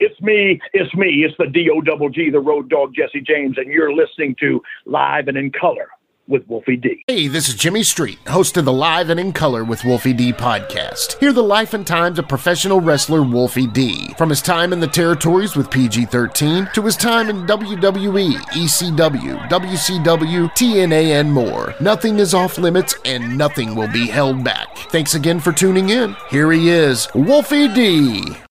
It's me. It's me. It's the D O double G, the road dog Jesse James, and you're listening to Live and in Color with Wolfie D. Hey, this is Jimmy Street, host of the Live and in Color with Wolfie D podcast. Hear the life and times of professional wrestler Wolfie D. From his time in the territories with PG 13 to his time in WWE, ECW, WCW, TNA, and more. Nothing is off limits and nothing will be held back. Thanks again for tuning in. Here he is, Wolfie D.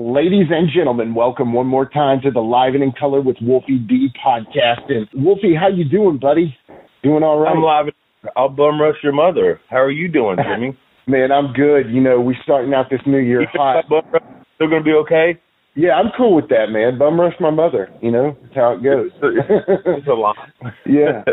Ladies and gentlemen, welcome one more time to the Live and in Color with Wolfie D podcast. And Wolfie, how you doing, buddy? Doing all right? I'm live. I'll bum rush your mother. How are you doing, Jimmy? Man, I'm good. You know, we starting out this new year hot. Still gonna be okay? Yeah, I'm cool with that, man. Bum rush my mother. You know, that's how it goes. it's a lot. yeah,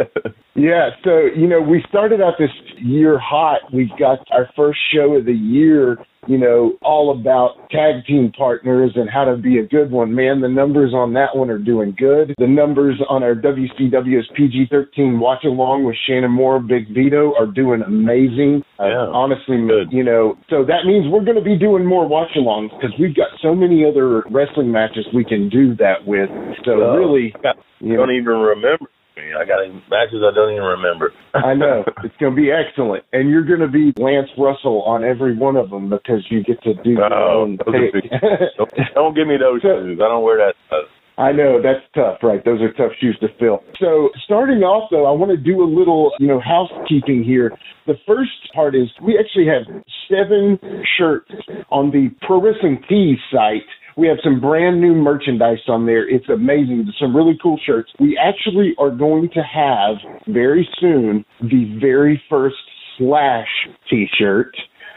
yeah. So you know, we started out this year hot. We got our first show of the year you know, all about tag team partners and how to be a good one. Man, the numbers on that one are doing good. The numbers on our WCW's PG 13 watch along with Shannon Moore, Big Vito are doing amazing. Uh, yeah, uh, honestly, good. you know, so that means we're going to be doing more watch alongs because we've got so many other wrestling matches we can do that with. So really, you don't even remember I got matches I don't even remember. I know it's going to be excellent, and you're going to be Lance Russell on every one of them because you get to do your oh, own pick. don't, don't give me those so, shoes. I don't wear that stuff. I know that's tough, right? Those are tough shoes to fill. So, starting off though, I want to do a little, you know, housekeeping here. The first part is we actually have seven shirts on the Pro Wrestling Tees site we have some brand new merchandise on there. It's amazing. Some really cool shirts. We actually are going to have very soon the very first Slash t-shirt.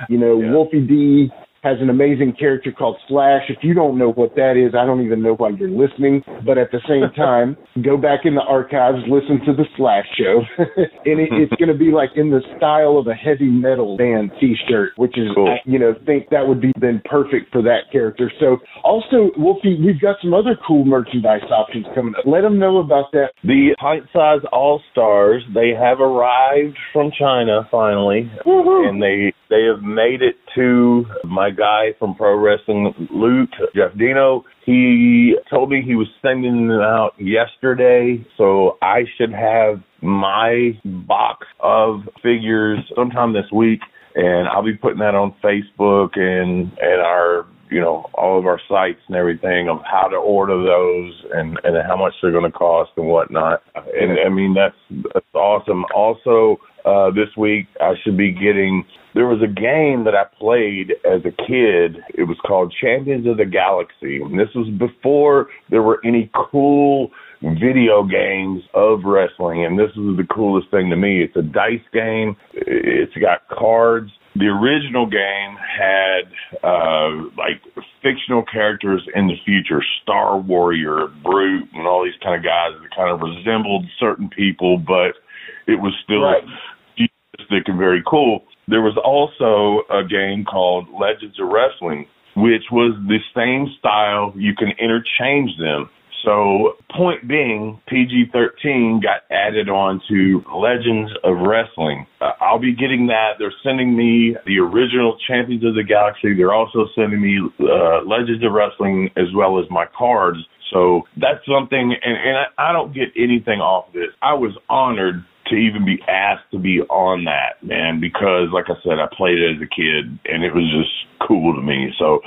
You know, yeah. Wolfie D has an amazing character called Slash. If you don't know what that is, I don't even know why you're listening. But at the same time, go back in the archives, listen to the Slash show, and it, it's going to be like in the style of a heavy metal band T-shirt, which is cool. you know think that would be then perfect for that character. So also, Wolfie, we've got some other cool merchandise options coming up. Let them know about that. The pint size All Stars they have arrived from China finally, Woo-hoo. and they they have made it to my guy from Pro Wrestling Loot, Jeff Dino. He told me he was sending them out yesterday, so I should have my box of figures sometime this week, and I'll be putting that on Facebook and and our you know all of our sites and everything of how to order those and and how much they're going to cost and whatnot. And I mean that's that's awesome. Also, uh, this week I should be getting. There was a game that I played as a kid. It was called Champions of the Galaxy, and this was before there were any cool video games of wrestling, and this is the coolest thing to me. It's a dice game. It's got cards the original game had uh like fictional characters in the future star warrior brute and all these kind of guys that kind of resembled certain people but it was still right. futuristic and very cool there was also a game called legends of wrestling which was the same style you can interchange them so, point being, PG 13 got added on to Legends of Wrestling. Uh, I'll be getting that. They're sending me the original Champions of the Galaxy. They're also sending me uh, Legends of Wrestling as well as my cards. So that's something, and, and I, I don't get anything off this. I was honored to even be asked to be on that, man, because like I said, I played it as a kid and it was just cool to me. So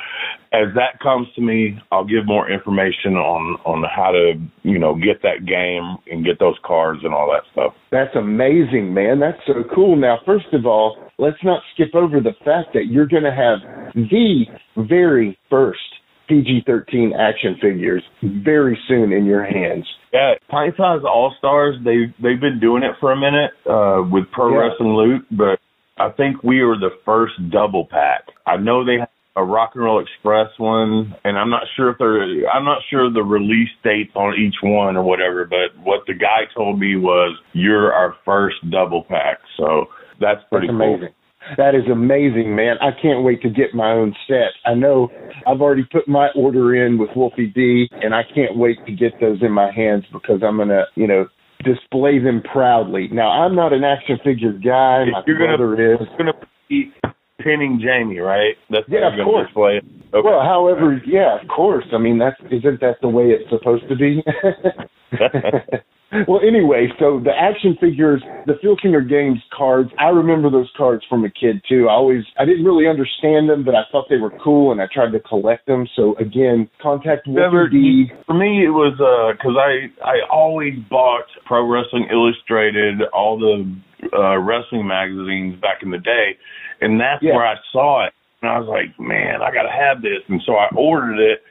as that comes to me, I'll give more information on on how to you know get that game and get those cards and all that stuff. That's amazing, man. That's so cool. Now, first of all, let's not skip over the fact that you're going to have the very first PG-13 action figures very soon in your hands. Yeah, Pint Size All Stars. They they've been doing it for a minute uh, with Pro Yeah. Wrestling Loot, but I think we were the first double pack. I know they have a Rock and Roll Express one, and I'm not sure if they're I'm not sure the release dates on each one or whatever. But what the guy told me was you're our first double pack, so that's pretty That's cool. That is amazing, man. I can't wait to get my own set. I know I've already put my order in with Wolfie D, and I can't wait to get those in my hands because I'm gonna, you know, display them proudly. Now, I'm not an action figure guy. My You're gonna- brother is. It's gonna be pinning Jamie, right? That's Yeah, of course. Display it. Okay. Well, however, yeah, of course. I mean, that's isn't that the way it's supposed to be? well, anyway, so the action figures, the Filsinger Games cards, I remember those cards from a kid too. I always, I didn't really understand them, but I thought they were cool, and I tried to collect them. So again, contact Never- D. For me, it was because I I always bought Pro Wrestling Illustrated, all the uh, wrestling magazines back in the day, and that's Yeah. where I saw it, and I was like, man, I gotta have this, and so I ordered it,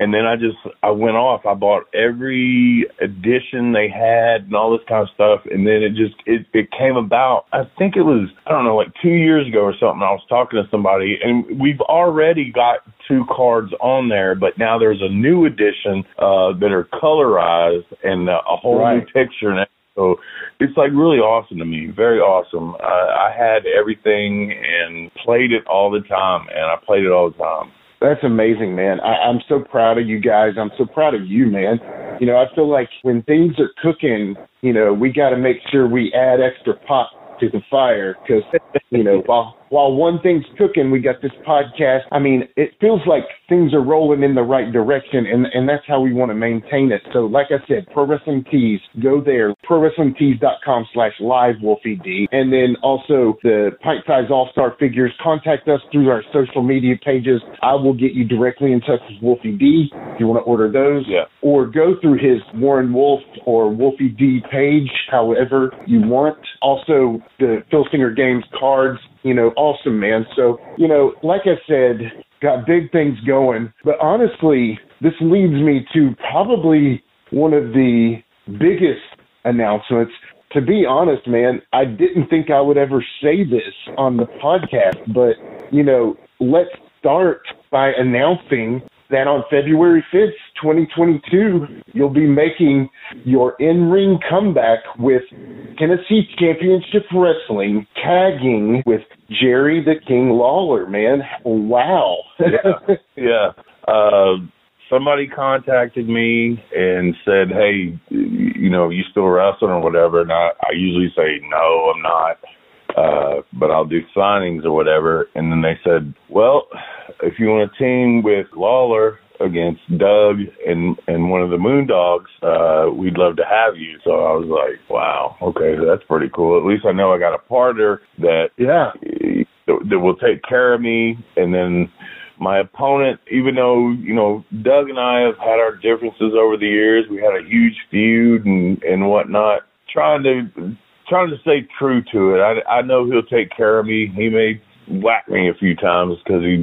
and then I just I went off. I bought every edition they had and all this kind of stuff, and then it just it it came about. I think it was I don't know like two years ago or something. I was talking to somebody, and we've already got two cards on there, but now there's a new edition uh, that are colorized and uh, a whole Right. new picture and. So it's like really awesome to me, very awesome. I, I had everything and played it all the time, and I played it all the time. That's amazing, man. I, I'm so proud of you guys. I'm so proud of you, man. You know, I feel like when things are cooking, you know, we got to make sure we add extra pot to the fire because, you know, while while one thing's cooking, we got this podcast. I mean, it feels like things are rolling in the right direction, and and that's how we want to maintain it. So, like I said, Pro Wrestling Tees, go there, prowrestlingtees.com slash live Wolfie D, and then also the Pint Size All Star figures. Contact us through our social media pages. I will get you directly in touch with Wolfie D if you want to order those Yeah. or go through his Warren Wolf or Wolfie D page, however you want. Also, the Filsinger Games cards, you know, awesome, man. So, you know, like I said, got big things going. But honestly, this leads me to probably one of the biggest announcements. To be honest, man, I didn't think I would ever say this on the podcast, but, you know, let's start by announcing that on February 5th, 2022, you'll be making your in ring comeback with Tennessee Championship Wrestling, tagging with Jerry the King Lawler, man. Wow. Yeah. Yeah. Uh, somebody contacted me and said, "Hey, you know, you still wrestling or whatever?" And I, I usually say, "No, I'm not." Uh, but I'll do signings or whatever. And then they said, "Well, if you want to team with Lawler against Doug and and one of the Moondogs, uh, we'd love to have you." So I was like, "Wow, okay, that's pretty cool. At least I know I got a partner that yeah. that will take care of me and then my opponent even though you know doug and i have had our differences over the years we had a huge feud and and whatnot trying to trying to stay true to it i i know he'll take care of me he may whack me a few times because he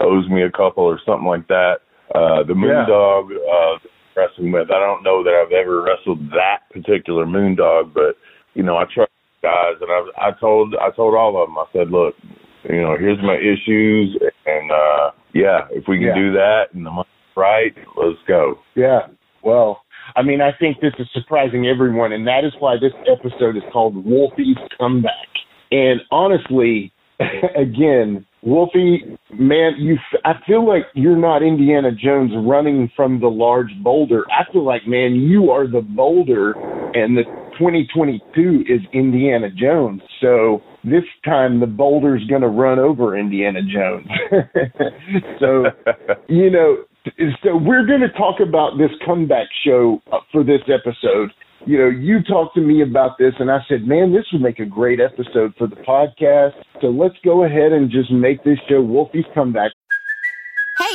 owes me a couple or something like that uh the Yeah. moondog uh wrestling with i don't know that i've ever wrestled that particular moondog but you know i trust guys and i i told i told all of them i said look you know, here's my issues, and uh yeah, if we can Yeah. do that and the money's right, let's go. Yeah. Well, I mean, I think this is surprising everyone, and that is why this episode is called Wolfie's Comeback. And honestly, again, Wolfie, man, you, I feel like you're not Indiana Jones running from the large boulder. I feel like, man, you are the boulder, and the 2022 is Indiana Jones. So this time the boulder's going to run over Indiana Jones. so you know, so we're going to talk about this comeback show uh, for this episode. You know, you talked to me about this, and I said, man, this would make a great episode for the podcast. So let's go ahead and just make this show Wolfie's Comeback.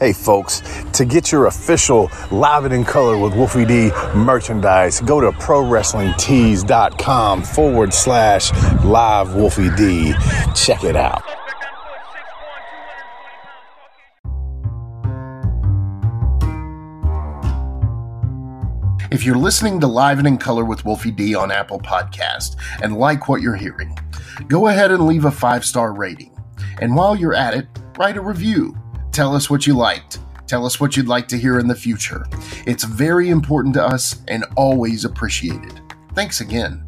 Hey folks, to get your official Live It in Color with Wolfie D merchandise, go to ProWrestlingTees.com forward slash live Wolfie D. Check it out. If you're listening to Live and in Color with Wolfie D on Apple Podcast and like what you're hearing, go ahead and leave a five star rating. And while you're at it, write a review. Tell us what you liked. Tell us what you'd like to hear in the future. It's very important to us and always appreciated. Thanks again.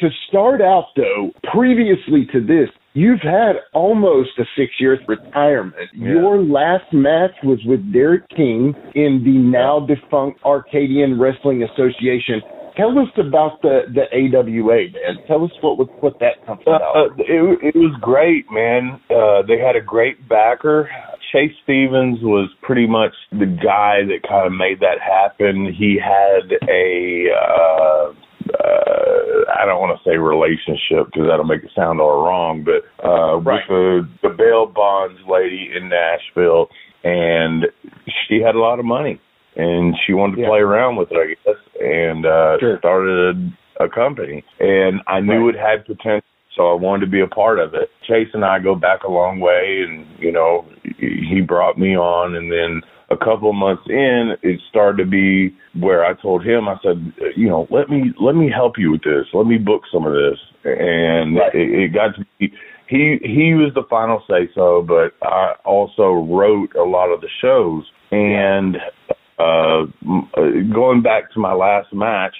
To start out, though, previously to this, you've had almost a six year retirement. Yeah. Your last match was with Derek King in the now defunct Arcadian Wrestling Association. Tell us about the, the AWA, man. Tell us what was what that comes Uh, about. uh, it, it was great, man. Uh, they had a great backer. Chase Stevens was pretty much the guy that kind of made that happen. He had a, uh, uh, I don't want to say relationship because that'll make it sound all wrong, but uh, Right. with the, the bail bonds lady in Nashville, and she had a lot of money, and she wanted to Yeah. play around with it, I guess, and uh, Sure. started a, a company, and I knew it had potential. So I wanted to be a part of it. Chase and I go back a long way, and you know, he brought me on, and then a couple of months in, it started to be where I told him, I said, you know, let me let me help you with this. Let me book some of this, and Right. it, it got to be. He he was the final say so, but I also wrote a lot of the shows, and uh, going back to my last match,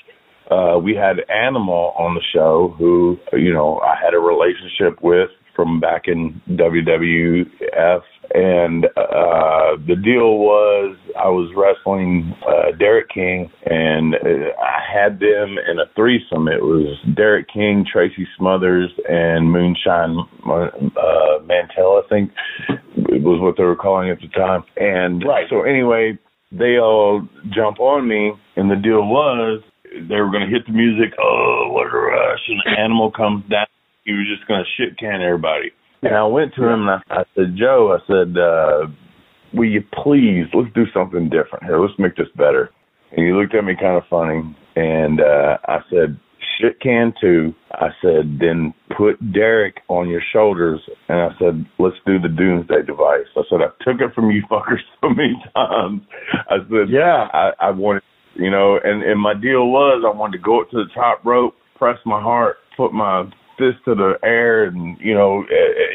uh, we had Animal on the show, who you know I had a relationship with from back in WWF, and uh, the deal was I was wrestling uh, Derek King, and uh, I had them in a threesome. It was Derek King, Tracy Smothers, and Moonshine uh, Mantell, I think it was what they were calling it at the time. And Right. so anyway, they all jump on me, and the deal was they were going to hit the music. Oh, what a rush! And the animal comes down. He was just going to shit can everybody. And I went to him and I, I said, Joe, I said, uh, will you please let's do something different here. Let's make this better. And he looked at me kind of funny, and uh, I said, shit can too. I said, then put Derek on your shoulders, and I said, let's do the Doomsday device. I said, I took it from you fuckers so many times. I said, Yeah. I, I wanted, you know, and and my deal was I wanted to go up to the top rope, press my heart, put my fist to the air, and you know,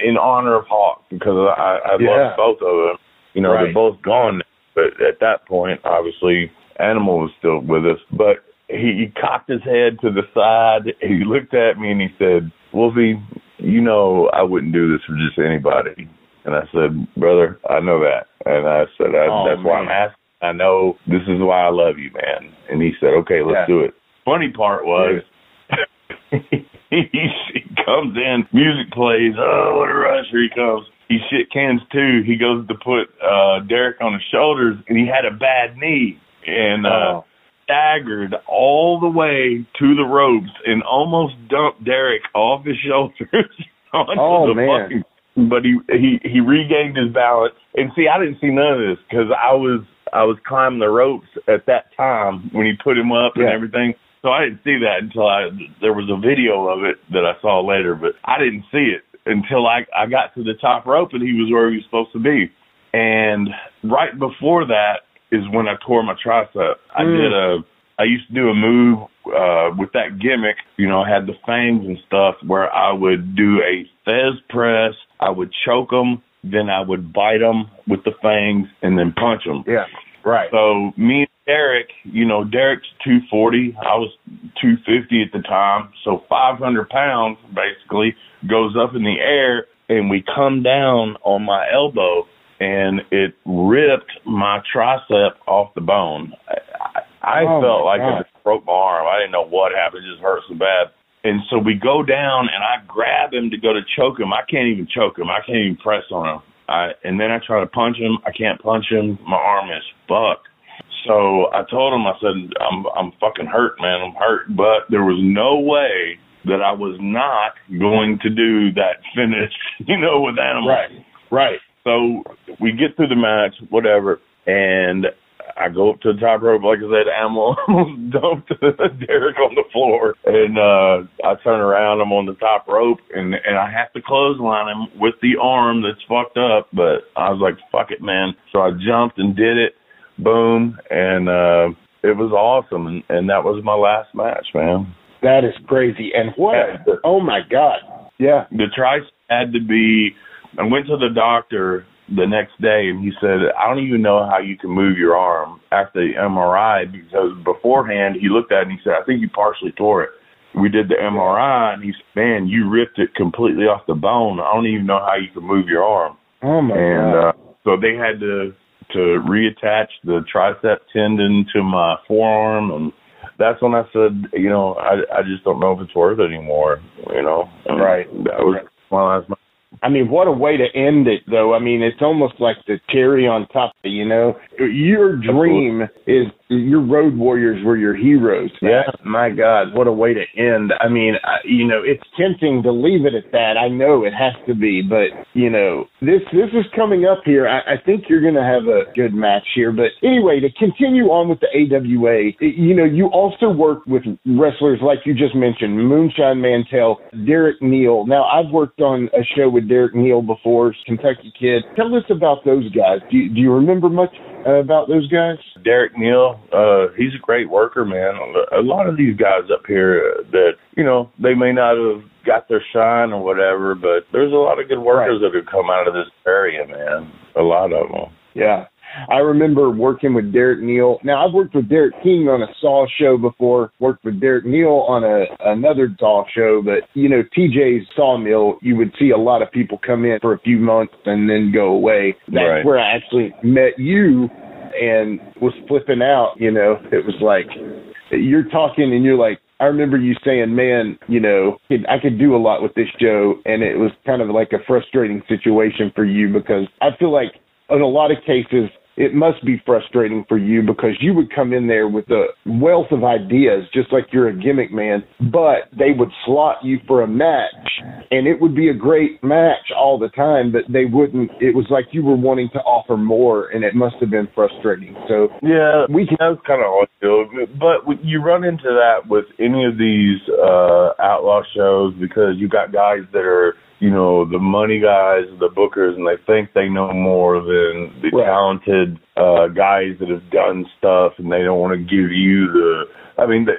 in honor of Hawk because I I Yeah. love both of them. You know, Right. they're both gone, but at that point, obviously, Animal was still with us, but. He, he cocked his head to the side. He looked at me and he said, "Wolfie, you know I wouldn't do this for just anybody." And I said, "Brother, I know that." And I said, I, Oh, "That's why I'm asking. I know this is why I love you, man." And he said, "Okay, let's Yeah. do it." Funny part was, he, he comes in, music plays. Oh, what a rush! Here he comes. He shit cans too. He goes to put uh Derek on his shoulders, and he had a bad knee, and uh Oh. Staggered all the way to the ropes and almost dumped Derek off his shoulders onto Oh, the man. fucking. But he he he regained his balance. And see, I didn't see none of this because I was I was climbing the ropes at that time when he put him up and everything. So I didn't see that until I there was a video of it that I saw later, but I didn't see it until I I got to the top rope and he was where he was supposed to be. And right before that is when I tore my tricep. I Mm. did a I used to do a move uh with that gimmick, you know, I had the fangs and stuff where I would do a Thesz press, I would choke them, then I would bite them with the fangs and then punch them. Yeah. Right. So me and Derek, you know, Derek's 240. I was 250 at the time. So 500 pounds basically goes up in the air and we come down on my elbow and it ripped my tricep off the bone. I, I, Oh, felt like God. I just broke my arm. I didn't know what happened. It just hurt so bad. And so we go down and I grab him to go to choke him. I can't even choke him. I can't even press on him. I and then I try to punch him. I can't punch him. My arm is fucked. So I told him, I said, I'm I'm fucking hurt, man. I'm hurt. But there was no way that I was not going to do that finish, you know, with animals. Right. Right. So we get through the match, whatever, and I go up to the top rope, like I said, Animal almost dumped Derek on the floor, and uh I turn around, I'm on the top rope, and and I have to clothesline him with the arm that's fucked up, but I was like, fuck it, man. So I jumped and did it, boom, and uh it was awesome, and, and that was my last match, man. That is crazy. And what? A, oh my God! Yeah. The tricep had to be. I went to the doctor the next day and he said, I don't even know how you can move your arm after the MRI because beforehand he looked at it and he said, I think you partially tore it. We did the MRI and he said, Man, you ripped it completely off the bone. I don't even know how you can move your arm. Oh my and god. uh, so they had to to reattach the tricep tendon to my forearm and that's when I said, you know, I I just don't know if it's worth it anymore, you know. And Right. That was my last I mean, what a way to end it, though. I mean, it's almost like the cherry on top. You know, your dream is your road warriors were your heroes. Yeah. My God, what a way to end. I mean, I, you know, it's tempting to leave it at that. I know it has to be, but you know, this this is coming up here. I, I think you're going to have a good match here. But anyway, to continue on with the AWA, you know, you also work with wrestlers like you just mentioned, Moonshine Mantell, Derek Neal. Now, I've worked on a show with Derek Neal before, Kentucky Kid. Tell us about those guys. Do you, do you remember much uh, about those guys? Derek Neal, uh, he's a great worker, man. A lot of these guys up here that, you know, they may not have got their shine or whatever, but there's a lot of good workers that have come out of this area, man. A lot of them. Yeah. I remember working with Derek Neal. Now I've worked with Derek King on a Saw show before. Worked with Derek Neal on a another Saw show, but you know TJ's Sawmill, you would see a lot of people come in for a few months and then go away. That's Right. where I actually met you and was flipping out. You know, it was like you're talking and you're like. I remember you saying, "Man, you know, I could do a lot with this show," and it was kind of like a frustrating situation for you because I feel like in a lot of cases, it must be frustrating for you because you would come in there with a wealth of ideas, just like you're a gimmick man, but they would slot you for a match, and it would be a great match all the time, but they wouldn't. It was like you were wanting to offer more, and it must have been frustrating. So, Yeah, We can- that's kind of I. But you run into that with any of these uh, outlaw shows because you got guys that are, you know, the money guys, the bookers, and they think they know more than the Right. talented uh, guys that have done stuff, and they don't want to give you the. I mean, they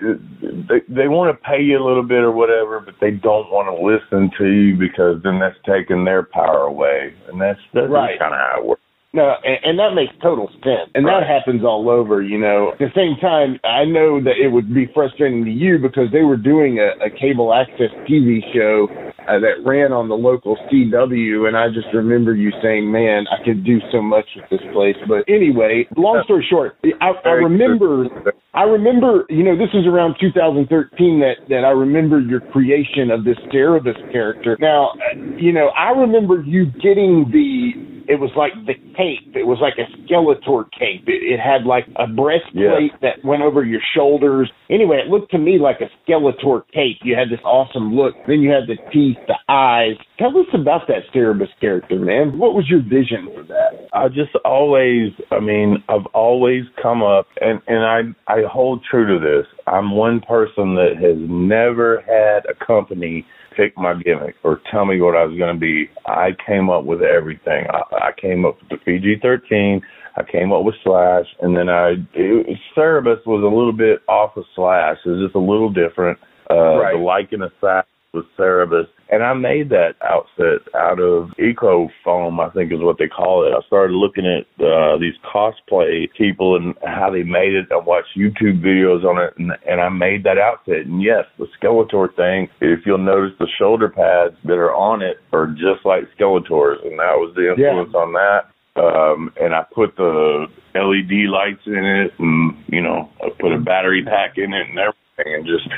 they, they want to pay you a little bit or whatever, but they don't want to listen to you because then that's taking their power away, and that's that's Right. kind of how it works. No, and, and that makes total sense. And Right. that happens all over, you know. At the same time, I know that it would be frustrating to you because they were doing a, a cable access TV show uh, that ran on the local CW, and I just remember you saying, "Man, I could do so much with this place." But anyway, long story short, I, I remember. I remember, you know, this was around 2013 that that I remember your creation of this Cerebus character. Now, uh, you know, I remember you getting the. It was like the cape. It was like a Skeletor cape. It, it had like a breastplate that went over your shoulders. Anyway, it looked to me like a Skeletor cape. You had this awesome look. Then you had the teeth, the eyes. Tell us about that Cerebus character, man. What was your vision for that? I just always, I mean, I've always come up, and and I I hold true to this. I'm one person that has never had a company pick my gimmick or tell me what I was going to be. I came up with everything. I, I came up with the PG-13. I came up with Slash, and then I it, Cerebus was a little bit off of Slash. It was just a little different. Uh, Right. The Lycan Assassin was Cerebus, and I made that outfit out of eco foam, I think is what they call it. I started looking at uh, these cosplay people and how they made it. I watched YouTube videos on it, and, and I made that outfit. And yes, the Skeletor thing. If you'll notice, the shoulder pads that are on it are just like Skeletor's, and that was the Yeah. influence on that. Um, and I put the LED lights in it, and you know, I put a battery pack in it and everything, and just,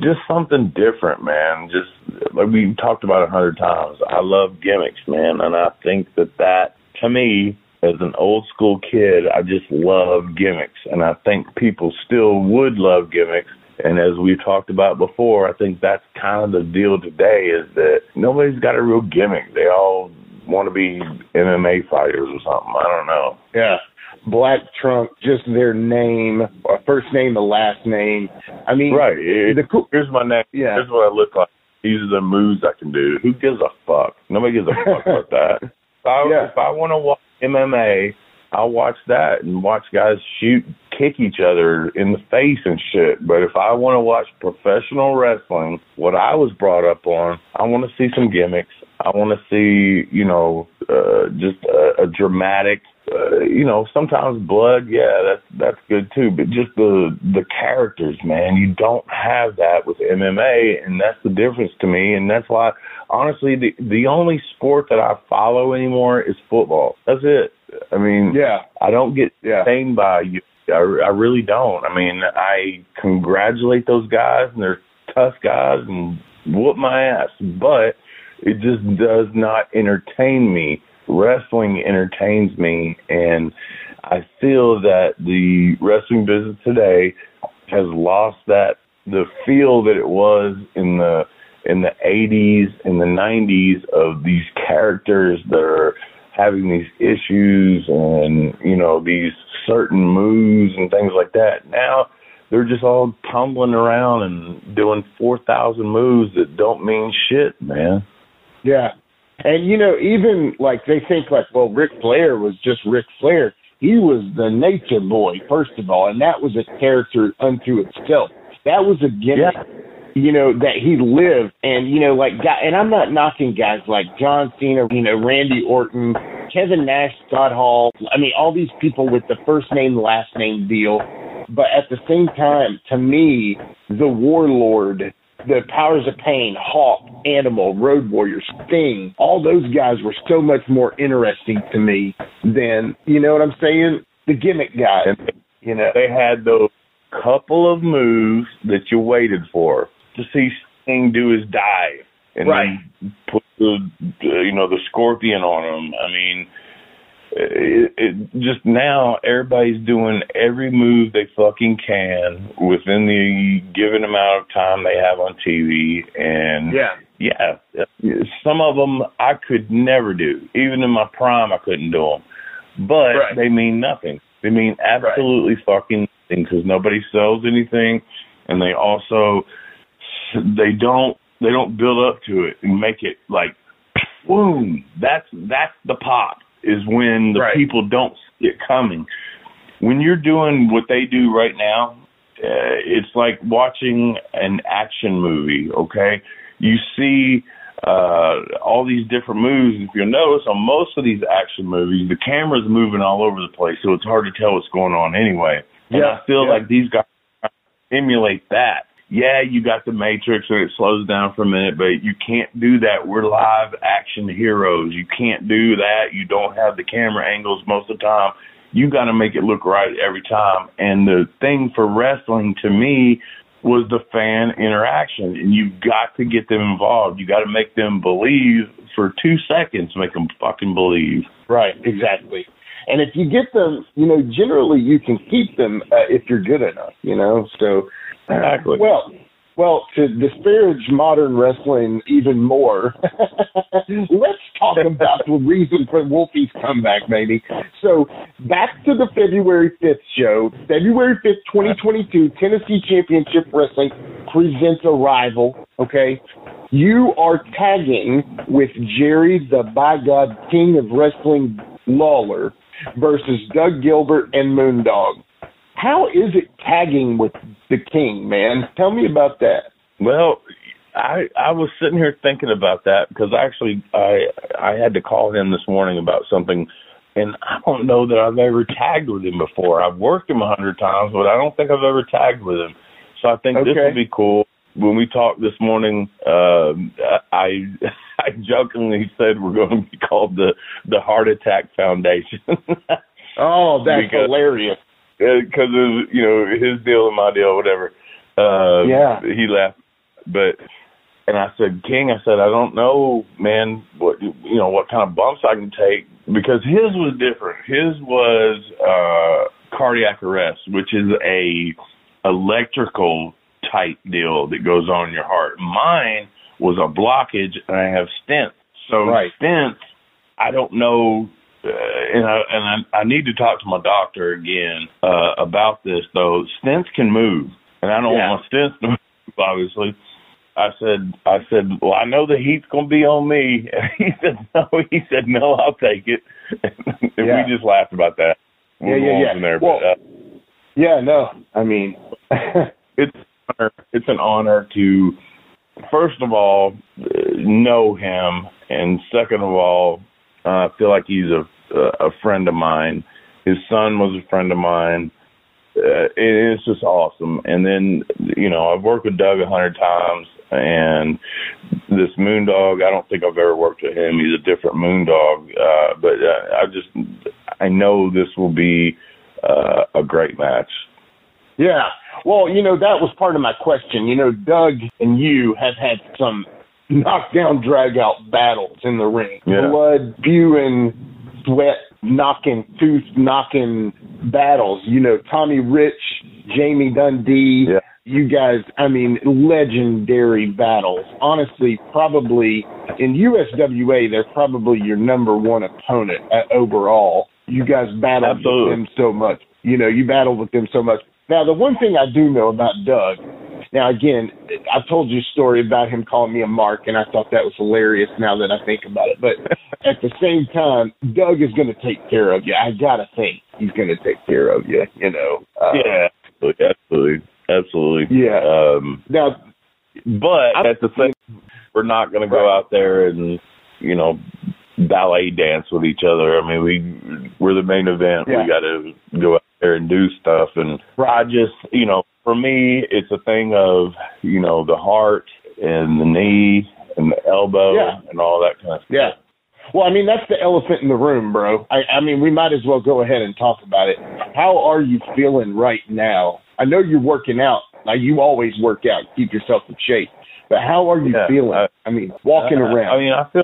just something different, man. Just like we talked about a hundred times. I love gimmicks, man, and I think that that to me, as an old school kid, I just love gimmicks, and I think people still would love gimmicks. And as we've talked about before, I think that's kind of the deal today is that nobody's got a real gimmick. They all want to be MMA fighters or something. I don't know. Yeah. Black Trunk, just their name, or first name, the last name. I mean, Right. It- The cool, here's my name. Yeah. Here's what I look like. These are the moves I can do. Who gives a fuck? Nobody gives a fuck about that. If I, Yeah. if I want to watch MMA, I'll watch that and watch guys shoot kick each other in the face and shit. But if I want to watch professional wrestling, what I was brought up on, I want to see some gimmicks. I want to see, you know, uh, just a, a dramatic, uh, you know, sometimes blood. Yeah, that's that's good too. But just the the characters, man, you don't have that with MMA, and that's the difference to me. And that's why, honestly, the the only sport that I follow anymore is football. That's it. I mean, Yeah. I don't get Yeah. by you. I, I really don't. I mean, I congratulate those guys and they're tough guys and whoop my ass, but it just does not entertain me. Wrestling entertains me, and I feel that the wrestling business today has lost that the feel that it was in the in the 80s and the 90s of these characters that are having these issues and you know these certain moves and things like that. Now they're just all tumbling around and doing 4,000 moves that don't mean shit, man. Yeah. And you know, even like they think like, well, Ric Flair was just Ric Flair. He was the nature boy, first of all, and that was a character unto itself. That was a gimmick, you know, that he lived. And you know, like, guy, and I'm not knocking guys like John Cena, you know, Randy Orton, Kevin Nash, Scott Hall. I mean, all these people with the first name last name deal. But at the same time, to me, the warlord the Powers of Pain, Hawk, Animal, Road Warrior, Sting, all those guys were so much more interesting to me than, you know what I'm saying? The gimmick guys. You know, they had those couple of moves that you waited for to see Sting do his dive and Right. then put the, the you know the scorpion on him. I mean, it, it just now everybody's doing every move they fucking can within the given amount of time they have on TV, and yeah, yeah, some of them I could never do. Even in my prime, I couldn't do them. But Right. they mean nothing. They mean absolutely fucking nothing because nobody sells anything, and they also they don't they don't build up to it and make it like boom. That's that's the pop is when the Right. people don't see it coming. When you're doing what they do right now, uh, it's like watching an action movie. Okay, you see uh, all these different moves. If you'll notice, on most of these action movies, the camera's moving all over the place, so it's hard to tell what's going on anyway. And Yeah, I feel yeah. like these guys emulate that. Yeah, you got the Matrix and it slows down for a minute, but you can't do that. We're live action heroes. You can't do that. You don't have the camera angles most of the time. You got to make it look right every time. And the thing for wrestling to me was the fan interaction, and you've got to get them involved. You got to make them believe for two seconds, make them fucking believe. right, exactly. And if you get them, you know, generally you can keep them uh, if you're good enough, you know. So, Exactly. Uh, well, well, to disparage modern wrestling even more, let's talk about the reason for Wolfie's comeback, baby. So, back to the February 5th show. February 5th, 2022, Tennessee Championship Wrestling presents a rival, okay? You are tagging with Jerry, the by God king of wrestling, Lawler, versus Doug Gilbert and Moondog. How is it tagging with the king, man? Tell me about that. Well, I I was sitting here thinking about that because actually I I had to call him this morning about something, and I don't know that I've ever tagged with him before. I've worked him a hundred times, but I don't think I've ever tagged with him. So I think this Okay. would be cool. When we talked this morning, uh, I I jokingly said we're going to be called the the Heart Attack Foundation. Oh, that's Because- hilarious. Because of you know his deal and my deal, whatever. Uh, Yeah. he left, but and I said, King, I said, I don't know, man, what you know, what kind of bumps I can take because his was different. His was uh cardiac arrest, which is a electrical type deal that goes on in your heart. Mine was a blockage, and I have stents. So Right. stents, I don't know uh, and I and I, I need to talk to my doctor again uh, about this though. Stents can move, and I don't Yeah. want my stents to move. Obviously, I said I said, well, I know the heat's gonna be on me, and he said no. He said no, I'll take it. and Yeah. we just laughed about that. Yeah, yeah, yeah. There, Well, but, uh, Yeah, no, I mean, it's it's an honor to first of all know him, and second of all, uh, I feel like he's a a friend of mine. His son was a friend of mine. Uh, it's just awesome. And then, you know, I've worked with Doug a hundred times, and this Moondog, I don't think I've ever worked with him. He's a different Moondog, uh, but uh, I just I know this will be uh, a great match. Yeah. Well, you know, that was part of my question. You know, Doug and you have had some knockdown, drag out battles in the ring. Yeah. Blood, spewing, sweat, knocking, tooth knocking battles. You know, Tommy Rich, Jamie Dundee. Yeah. You guys, I mean, legendary battles. Honestly, probably in USWA, they're probably your number one opponent uh, overall. You guys battled Absolutely. with them so much. You know, you battled with them so much. Now, the one thing I do know about Doug, now again, I've told you a story about him calling me a mark, and I thought that was hilarious now that I think about it. But at the same time, Doug is going to take care of you. I got to think he's going to take care of you, you know. Uh, yeah, absolutely, absolutely, absolutely. Yeah. Um, Now, but at the same, we're not going to go out there and you know ballet dance with each other. I mean, we we're the main event. Yeah. We got to go out there and do stuff. And I just, you know, for me, it's a thing of you know the heart and the knee and the elbow Yeah. and all that kind of stuff. Yeah. Well, I mean, that's the elephant in the room, bro. I, I mean, we might as well go ahead and talk about it. How are you feeling right now? I know you're working out. Now, you always work out, keep yourself in shape. But how are you Yeah, feeling? I- I, mean, walking I- around. I mean, I feel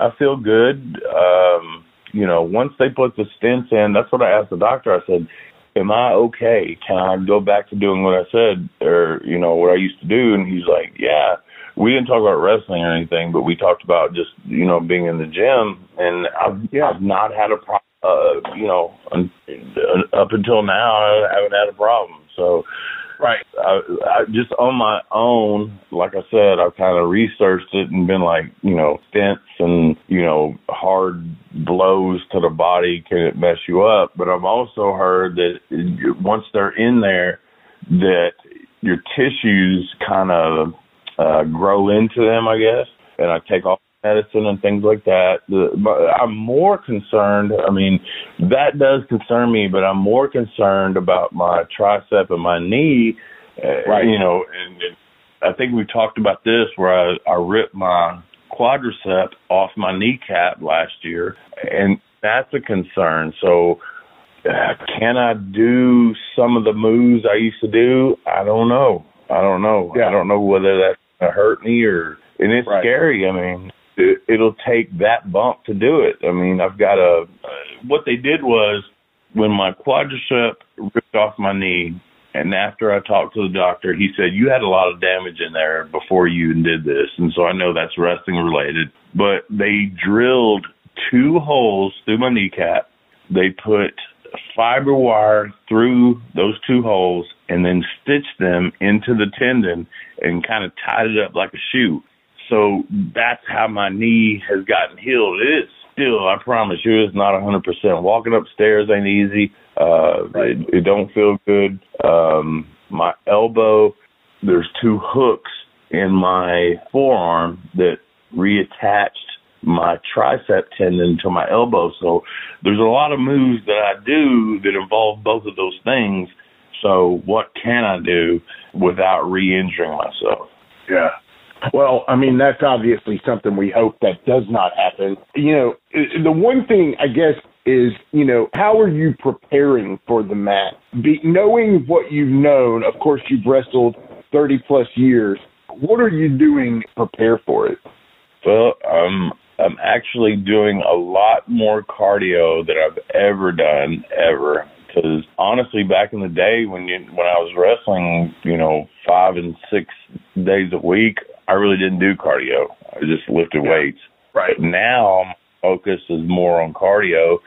I feel good. Um, you know, once they put the stents in, that's what I asked the doctor. I said, "Am I okay? Can I go back to doing what I said, or you know, what I used to do?" And he's like, "Yeah." We didn't talk about wrestling or anything, but we talked about just you know being in the gym, and I've Yeah. I've not had a problem. Uh, you know, un, up until now, I haven't had a problem. So right. I, I just on my own, like I said, I've kind of researched it and been like, you know, stents and you know, hard blows to the body can it mess you up. But I've also heard that once they're in there, that your tissues kind of uh, grow into them, I guess. And I take off medicine and things like that. I'm more concerned. I mean, that does concern me, but I'm more concerned about my tricep and my knee. Uh, Right. You know, and, and I think we talked about this where I, I ripped my quadricep off my kneecap last year, and that's a concern. So. Uh, can I do some of the moves I used to do? I don't know. I don't know. Yeah. I don't know whether that's gonna hurt me or. And it's Right. scary. I mean, it, it'll take that bump to do it. I mean, I've got a. What they did was when my quadricep ripped off my knee, and after I talked to the doctor, he said you had a lot of damage in there before you did this, and so I know that's wrestling related. But they drilled two holes through my kneecap. They put fiber wire through those two holes and then stitched them into the tendon and kind of tied it up like a shoe. So that's how my knee has gotten healed. It is still, I promise you, it's not a 100%. Walking upstairs ain't easy. Uh, it, it don't feel good. Um, my elbow, there's two hooks in my forearm that reattached my tricep tendon to my elbow. So there's a lot of moves that I do that involve both of those things. So what can I do without re-injuring myself? Yeah. Well, I mean, that's obviously something we hope that does not happen. You know, the one thing I guess is, you know, how are you preparing for the match? Be, knowing what you've known, of course, you've wrestled 30 plus years. What are you doing to prepare for it? Well, um, I'm actually doing a lot more cardio than I've ever done ever. Because honestly, back in the day when you when I was wrestling, you know, five and six days a week, I really didn't do cardio. I just lifted Yeah. weights. Right. Now my focus is more on cardio,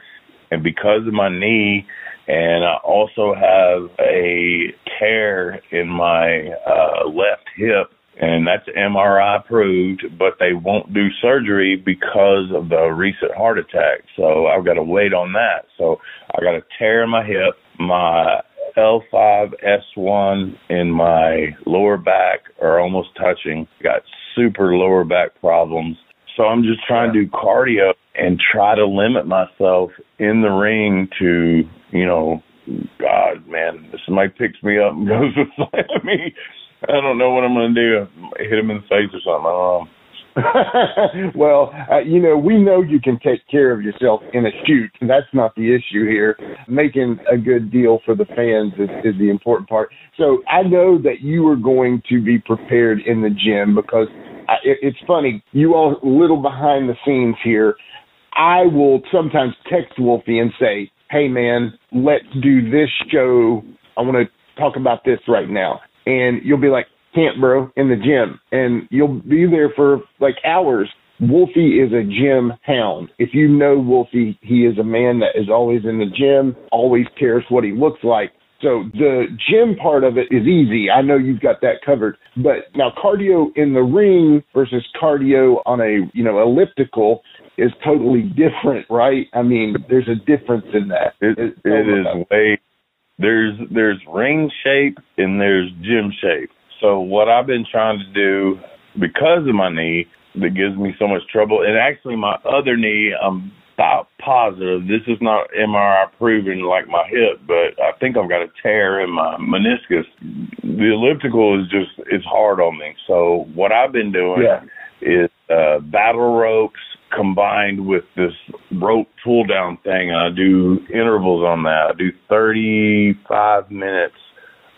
and because of my knee, and I also have a tear in my uh, left hip, and that's MRI approved, but they won't do surgery because of the recent heart attack. So I've got to wait on that. So I got a tear in my hip. My L5S1 in my lower back are almost touching. Got super lower back problems. So I'm just trying to do cardio and try to limit myself in the ring to, you know, God, man, somebody picks me up and goes slam me, I don't know what I'm going to do. Hit him in the face or something. I don't know. well, uh, you know, we know you can take care of yourself in a shoot. That's not the issue here. Making a good deal for the fans is, is the important part. So I know that you are going to be prepared in the gym because I, it, it's funny. You all little behind the scenes here. I will sometimes text Wolfie and say, "Hey, man, let's do this show. I want to talk about this right now." And you'll be like, can't, bro, in the gym. And you'll be there for like hours. Wolfie is a gym hound. If you know Wolfie, he is a man that is always in the gym, always cares what he looks like. So the gym part of it is easy. I know you've got that covered. But now cardio in the ring versus cardio on a, you know, elliptical is totally different, right? I mean, there's a difference in that. It, it is way there's there's ring shape and there's gym shape. So what I've been trying to do because of my knee that gives me so much trouble, and actually my other knee, I'm about positive this is not MRI proven like my hip, but I think I've got a tear in my meniscus. The elliptical is just it's hard on me. So what I've been doing yeah. is uh, battle ropes combined with this rope pull down thing. I do intervals on that. I do 35 minutes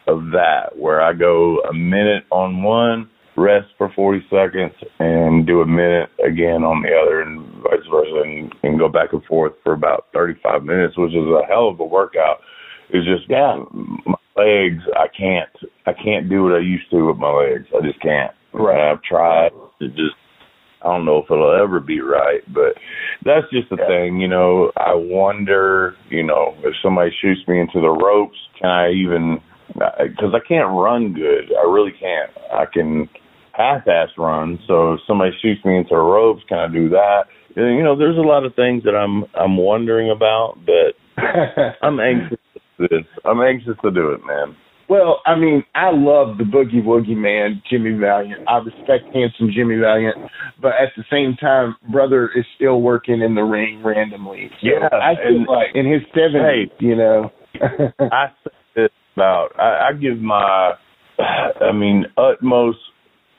of that where I go a minute on one, rest for 40 seconds, and do a minute again on the other, and vice versa, and, and go back and forth for about 35 minutes, which is a hell of a workout. It's just yeah. my legs. I can't. I can't do what I used to with my legs. I just can't. Right. I've tried. It just. I don't know if it'll ever be right, but that's just the yeah. thing, you know. I wonder, you know, if somebody shoots me into the ropes, can I even because I can't run good. I really can't. I can half-ass run. So if somebody shoots me into the ropes, can I do that? You know, there's a lot of things that I'm I'm wondering about, but I'm anxious. To this. I'm anxious to do it, man. Well, I mean, I love the boogie woogie man, Jimmy Valiant. I respect handsome Jimmy Valiant, but at the same time, brother is still working in the ring randomly. So yeah, I feel and, like in his seventies, hey, you know. I about I, I give my, I mean, utmost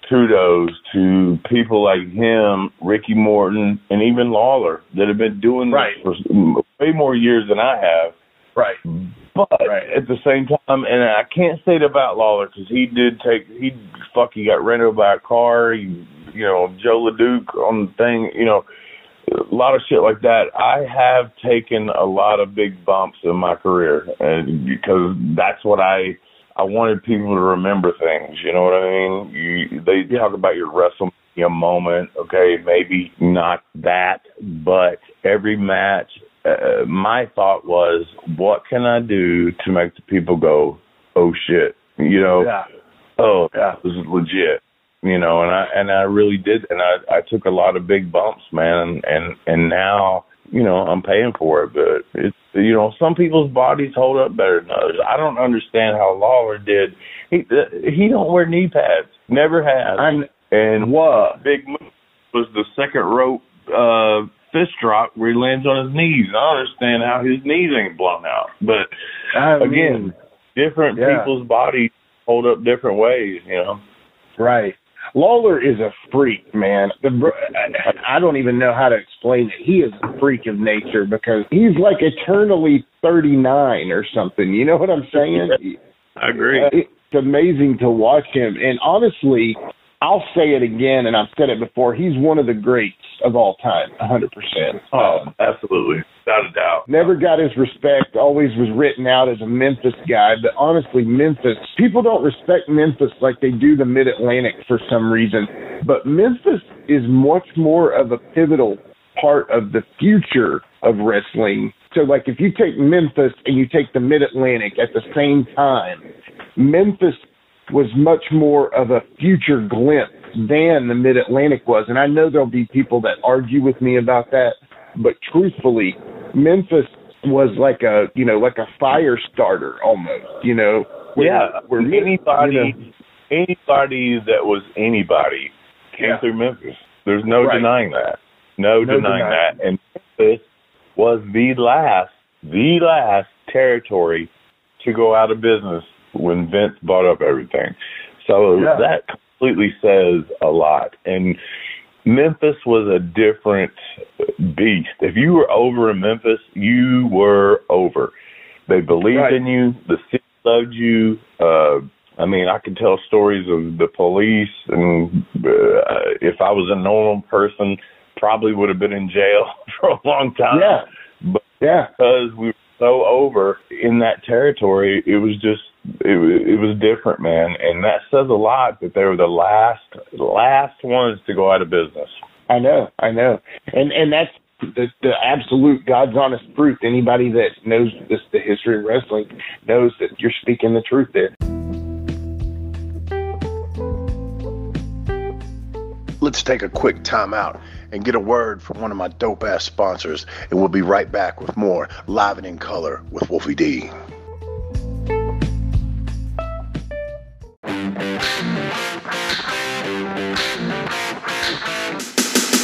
kudos to people like him, Ricky Morton, and even Lawler that have been doing right. this for way more years than I have. Right. But right. at the same time, and I can't say it about Lawler because he did take he fuck he got ran over by a car. He, you know, Joe LeDuc on the thing. You know, a lot of shit like that. I have taken a lot of big bumps in my career, and because that's what I I wanted people to remember things. You know what I mean? You, they talk about your WrestleMania moment. Okay, maybe not that, but every match. Uh, my thought was, what can I do to make the people go, oh shit, you know, Yeah. oh yeah, this is legit, you know, and I and I really did, and I I took a lot of big bumps, man, and and and now you know I'm paying for it, but it's you know some people's bodies hold up better than others. I don't understand how Lawler did. He he don't wear knee pads, never has, I'm and what? big move was the second rope uh fist drop where he lands on his knees. I understand how his knees ain't blown out, but I again, different yeah. people's bodies hold up different ways, you know. Right. Lawler is a freak, man. The br- I I don't even know how to explain it. He is a freak of nature because he's like eternally 39 or something. You know what I'm saying? I agree. Uh, It's amazing to watch him. And honestly, I'll say it again, and I've said it before. He's one of the greats of all time, 100%. Oh, absolutely, without a doubt. never got his respect, always was written out as a Memphis guy. But honestly, Memphis, people don't respect Memphis like they do the Mid Atlantic for some reason. But Memphis is much more of a pivotal part of the future of wrestling. So, like, if you take Memphis and you take the Mid Atlantic at the same time, Memphis was much more of a future glimpse than the Mid Atlantic was. And I know there'll be people that argue with me about that, but truthfully, Memphis was like a you know like a fire starter almost. You know. Where, yeah. Where anybody, you know, anybody that was anybody came Yeah. through Memphis. There's no Right. denying that. No, No denying denying. that. And Memphis was the last, the last territory to go out of business when Vince bought up everything. So Yeah. that completely says a lot. And Memphis was a different beast. If you were over in Memphis, you were over. They believed Right. in you. The city loved you. Uh, I mean, I could tell stories of the police, and uh, if I was a normal person, probably would have been in jail for a long time. Yeah. But yeah. because we were so over in that territory, it was just it, it was different, man, and that says a lot that they were the last last ones to go out of business. I know, I know, and and that's the, the absolute God's honest truth. Anybody that knows this, the history of wrestling knows that you're speaking the truth there. Let's take a quick time out and get a word from one of my dope ass sponsors, and we'll be right back with more Live and in Color with Wolfie D.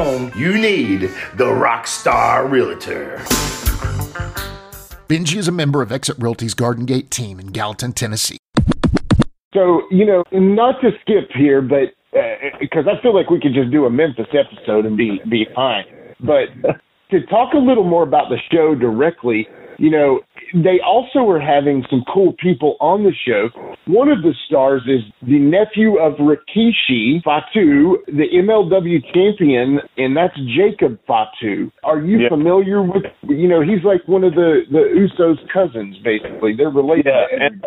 you need the Rockstar Realtor. Benji is a member of Exit Realty's Garden Gate team in Gallatin, Tennessee. So you know, not to skip here, but uh, because I feel like we could just do a Memphis episode and be be fine. But to talk a little more about the show directly, you know, they also are having some cool people on the show. One of the stars is the nephew of Rikishi Fatu, the MLW champion, and that's Jacob Fatu. Are you Yeah. familiar with? You know, he's like one of the the Usos' cousins, basically. They're related Yeah, to and-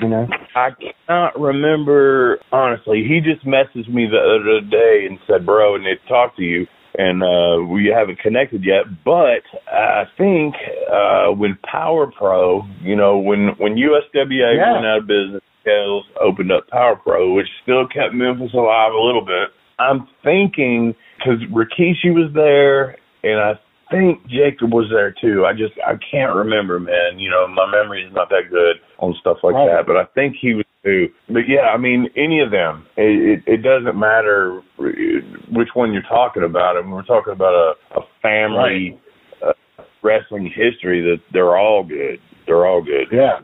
You know. I cannot remember honestly. He just messaged me the other day and said, "Bro, I need to talk to you." And uh we haven't connected yet, but I think uh when Power Pro, you know, when when USWA Yeah. went out of business, Kells opened up Power Pro, which still kept Memphis alive a little bit. I'm thinking because Rikishi was there, and I think Jacob was there too. I just I can't remember, man. You know, my memory is not that good on stuff like Right. that. But I think he was too. But yeah, I mean, any of them. It, it, it doesn't matter which one you're talking about. I mean, we're talking about a, a family uh, wrestling history that they're all good. They're all good. Yeah.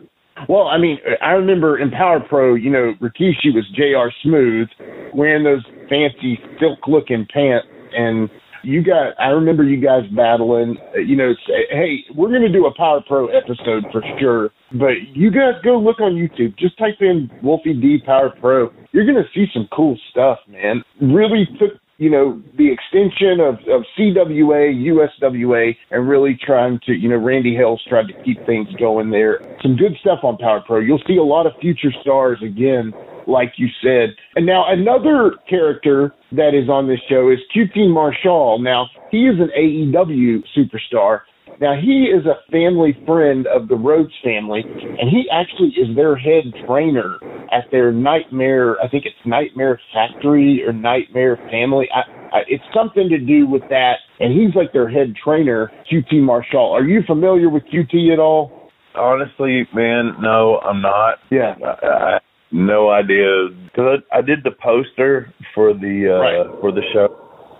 Well, I mean, I remember in Power Pro, you know, Rikishi was J.R. Smooth wearing those fancy silk looking pants. And you got, I remember you guys battling, uh, you know, say, hey, we're going to do a Power Pro episode for sure. But you guys go look on YouTube. Just type in Wolfie D Power Pro. You're going to see some cool stuff, man. Really took you know, the extension of, of CWA, USWA, and really trying to, you know, Randy Hales tried to keep things going there. Some good stuff on Power Pro. You'll see a lot of future stars again, like you said. And now another character that is on this show is QT Marshall. Now, he is an AEW superstar. Now, he is a family friend of the Rhodes family, and he actually is their head trainer at their Nightmare, I think it's Nightmare Factory or Nightmare Family. I, I, it's something to do with that, and he's like their head trainer, QT Marshall. Are you familiar with QT at all? Honestly, man, no, I'm not. Yeah. I, I no idea because I, I did the poster for the uh Right. for the show.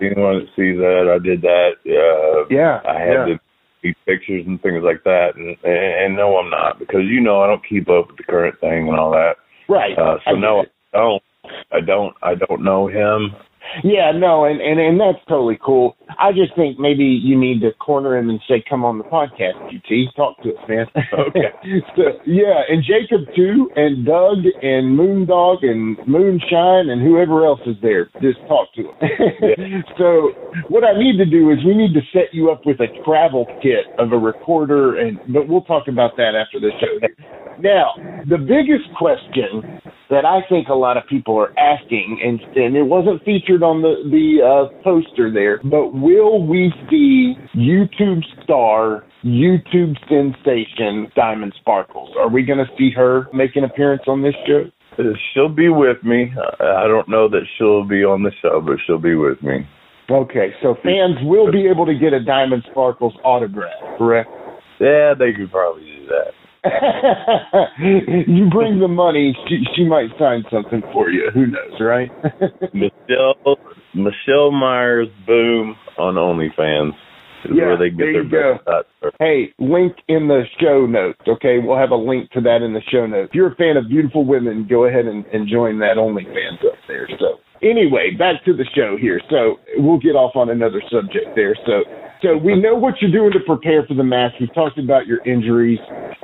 Anyone that sees that, I did that. Uh, Yeah. I had yeah. the these pictures and things like that, and, and, and no, I'm not because you know I don't keep up with the current thing and all that. right. Uh, so I no. I don't. I don't. I don't know him. Yeah, no, and, and and that's totally cool. I just think maybe you need to corner him and say, "Come on the podcast, QT, talk to us, man." Okay. so, yeah, and Jacob too, and Doug and Moondog and Moonshine and whoever else is there, just talk to him. so, what I need to do is we need to set you up with a travel kit of a recorder, and but we'll talk about that after the show. Now, the biggest question that I think a lot of people are asking, and and it wasn't featured on the the uh, poster there, but will we see YouTube star, YouTube sensation Diamond Sparkles? Are we going to see her make an appearance on this show? She'll be with me. I I don't know that she'll be on the show, but she'll be with me. Okay, so fans will be able to get a Diamond Sparkles autograph, correct? Yeah, they could probably do that. you bring the money, she, she might sign something for you. Who knows, right? Michelle Michelle Myers Boom on OnlyFans is Yeah, where they get there their you go. hey, link in the show notes, okay? We'll have a link to that in the show notes. If you're a fan of beautiful women, go ahead and, and join that OnlyFans up there. So, anyway, back to the show here. So, we'll get off on another subject there. So, so we know what you're doing to prepare for the match. We've talked about your injuries.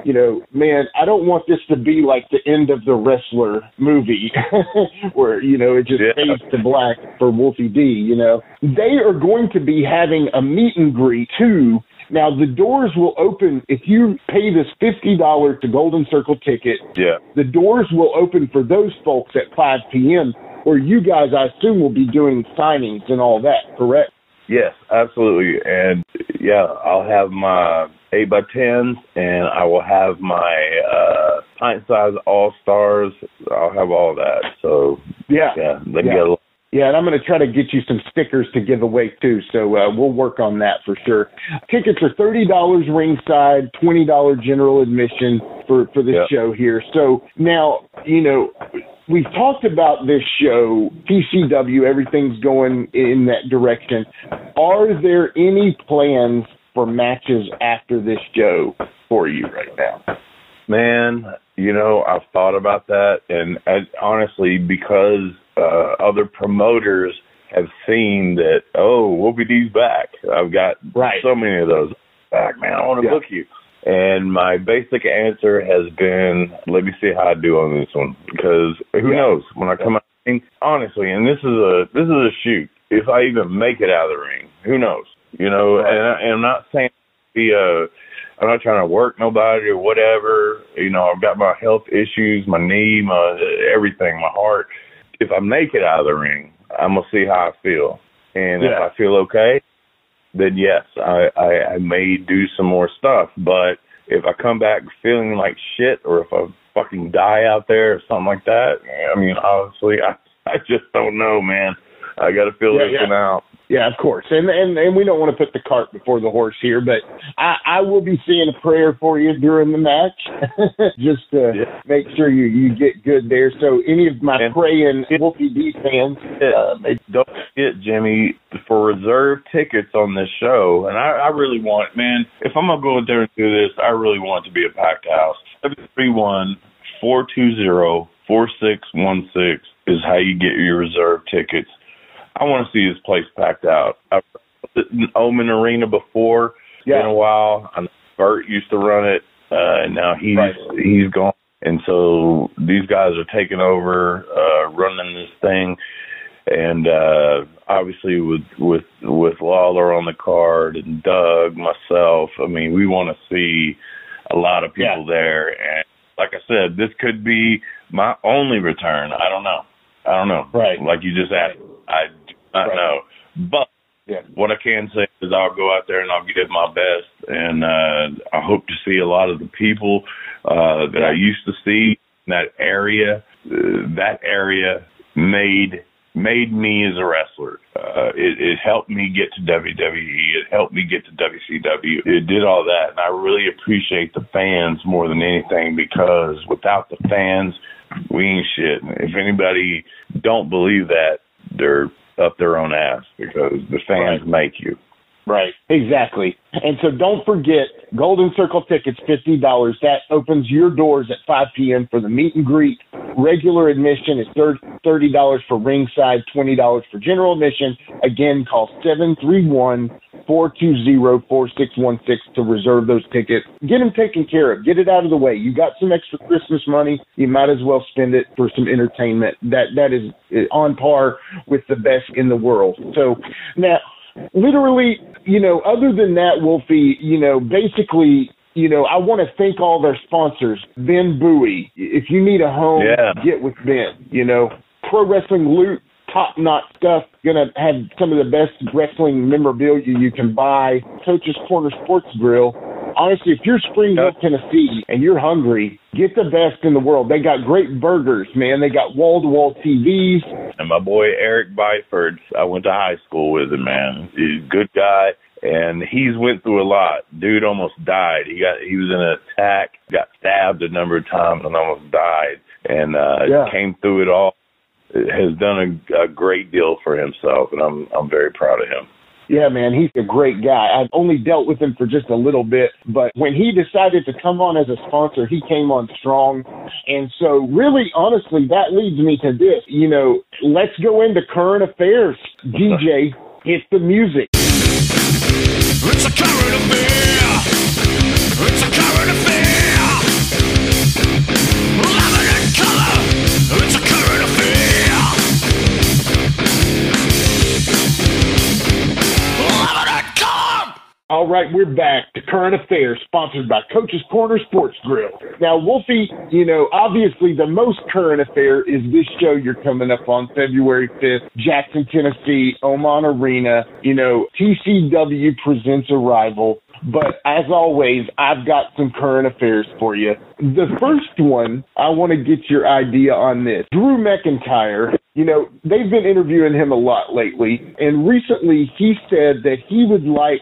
You know, man, I don't want this to be like the end of the wrestler movie where, you know, it just Yeah. fades to black for Wolfie D, you know. They are going to be having a meet and greet too. Now the doors will open if you pay this fifty dollar to Golden Circle ticket. Yeah. The doors will open for those folks at five p.m. Where you guys, I assume, will be doing signings and all that. Correct? Yes, absolutely. And yeah, I'll have my eight by tens and I will have my uh pint size all stars. I'll have all that. So Yeah. yeah, they Yeah. get a Yeah, and I'm going to try to get you some stickers to give away too. So uh, we'll work on that for sure. Tickets are thirty dollars ringside, twenty dollar general admission for for this Yeah. show here. So now you know we've talked about this show, PCW. Everything's going in that direction. Are there any plans for matches after this show for you right now? Man, you know, I've thought about that, and, and honestly, because uh, other promoters have seen that, oh, Wolfie D's back. I've got Right. so many of those back, man. I want to Yeah. book you. And my basic answer has been, let me see how I do on this one, because who Yeah. knows when I come out. of the ring, Honestly, and this is a this is a shoot. If I even make it out of the ring, who knows? You know, Right. and, I, and I'm not saying be a I'm not trying to work nobody or whatever. You know, I've got my health issues, my knee, my everything, my heart. If I make it out of the ring, I'm gonna see how I feel, and if I feel okay, then yes, I, I I may do some more stuff. But if I come back feeling like shit, or if I fucking die out there or something like that, I mean, honestly, I I just don't know, man. I got to feel Yeah, this yeah. one out. Yeah, of course, and and and we don't want to put the cart before the horse here, but I, I will be saying a prayer for you during the match, just to Yeah. make sure you you get good there. So any of my And- praying Wolfie D fans, uh, they- Don't forget, Jimmy, for reserve tickets on this show, and I, I really want, man, if I'm gonna go out there and do this, I really want it to be a packed house. Seven three one four two zero four six one six is how you get your reserve tickets. I want to see this place packed out. I've been in Oman Arena before. It's Yeah. been a while. I know Bert used to run it, uh, and now he's Right. he's gone. And so these guys are taking over, uh, running this thing and uh obviously with with with Lawler on the card and Doug, myself, I mean, we want to see a lot of people there and like I said, this could be my only return. I don't know. I don't know. Right. Like you just asked. I not Right. know. But Yeah. what I can say is I'll go out there and I'll give my best and uh I hope to see a lot of the people uh that I used to see in that area. Uh, that area made made me as a wrestler. Uh, it, it helped me get to WWE. It helped me get to WCW. It did all that, and I really appreciate the fans more than anything because without the fans, we ain't shit. If anybody don't believe that, they're up their own ass because the fans make you. Right. Exactly. And so don't forget, Golden Circle tickets, $50. That opens your doors at 5 p.m. for the meet and greet. Regular admission is $30 for ringside, $20 for general admission. Again, call 731 420 4616 to reserve those tickets. Get them taken care of. Get it out of the way. You got some extra Christmas money. You might as well spend it for some entertainment. That That is eh, on par with the best in the world. So now, literally, you know, other than that, Wolfie, you know, basically, you know, I want to thank all their sponsors. Ben Buie, if you need a home, Yeah. get with Ben. You know, Pro Wrestling Loot, top notch stuff. Gonna have some of the best wrestling memorabilia you can buy. Coach's Corner Sports Grill. Honestly, if you're Springville, Tennessee, and you're hungry, get the best in the world. They got great burgers, man. They got wall to wall TVs. And my boy Eric Byford, I went to high school with him, man. He's a good guy. And he's went through a lot. Dude almost died. He got he was in an attack, got stabbed a number of times and almost died. And uh Yeah. came through it all. Has done a, a great deal for himself and I'm I'm very proud of him. Yeah, man, he's a great guy. I've only dealt with him for just a little bit, but when he decided to come on as a sponsor, he came on strong. And so, really, honestly, that leads me to this. You know, let's go into current affairs. DJ, hit the music. It's a current affair. It's a current affair. All right, we're back to current affairs, sponsored by Coach's Corner Sports Grill. Now, Wolfie, you know, obviously the most current affair is this show you're coming up on February 5th, Jackson, Tennessee, Oman Arena. You know, TCW presents Arrival. But as always, I've got some current affairs for you. The first one, I want to get your idea on this. Drew McIntyre, you know, they've been interviewing him a lot lately, and recently he said that he would like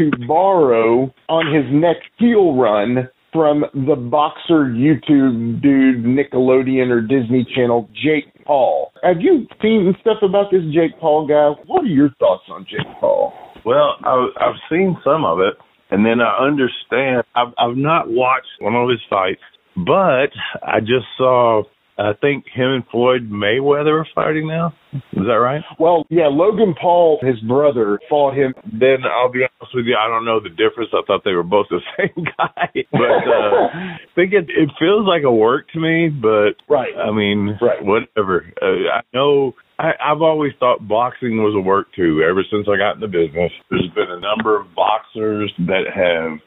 to borrow on his next heel run from the boxer YouTube dude, Nickelodeon or Disney Channel, Jake Paul. Have you seen stuff about this Jake Paul guy? What are your thoughts on Jake Paul? Well, I, I've seen some of it, and then I understand. I've I've not watched one of his fights, but I just saw. I think him and Floyd Mayweather are fighting now. Is that right? Well, yeah, Logan Paul, his brother, fought him. Then I'll be honest with you, I don't know the difference. I thought they were both the same guy, but uh, I think it it feels like a work to me. But Right. I mean, Right. whatever. Uh, I know. I, I've always thought boxing was a work too. Ever since I got in the business, there's been a number of boxers that have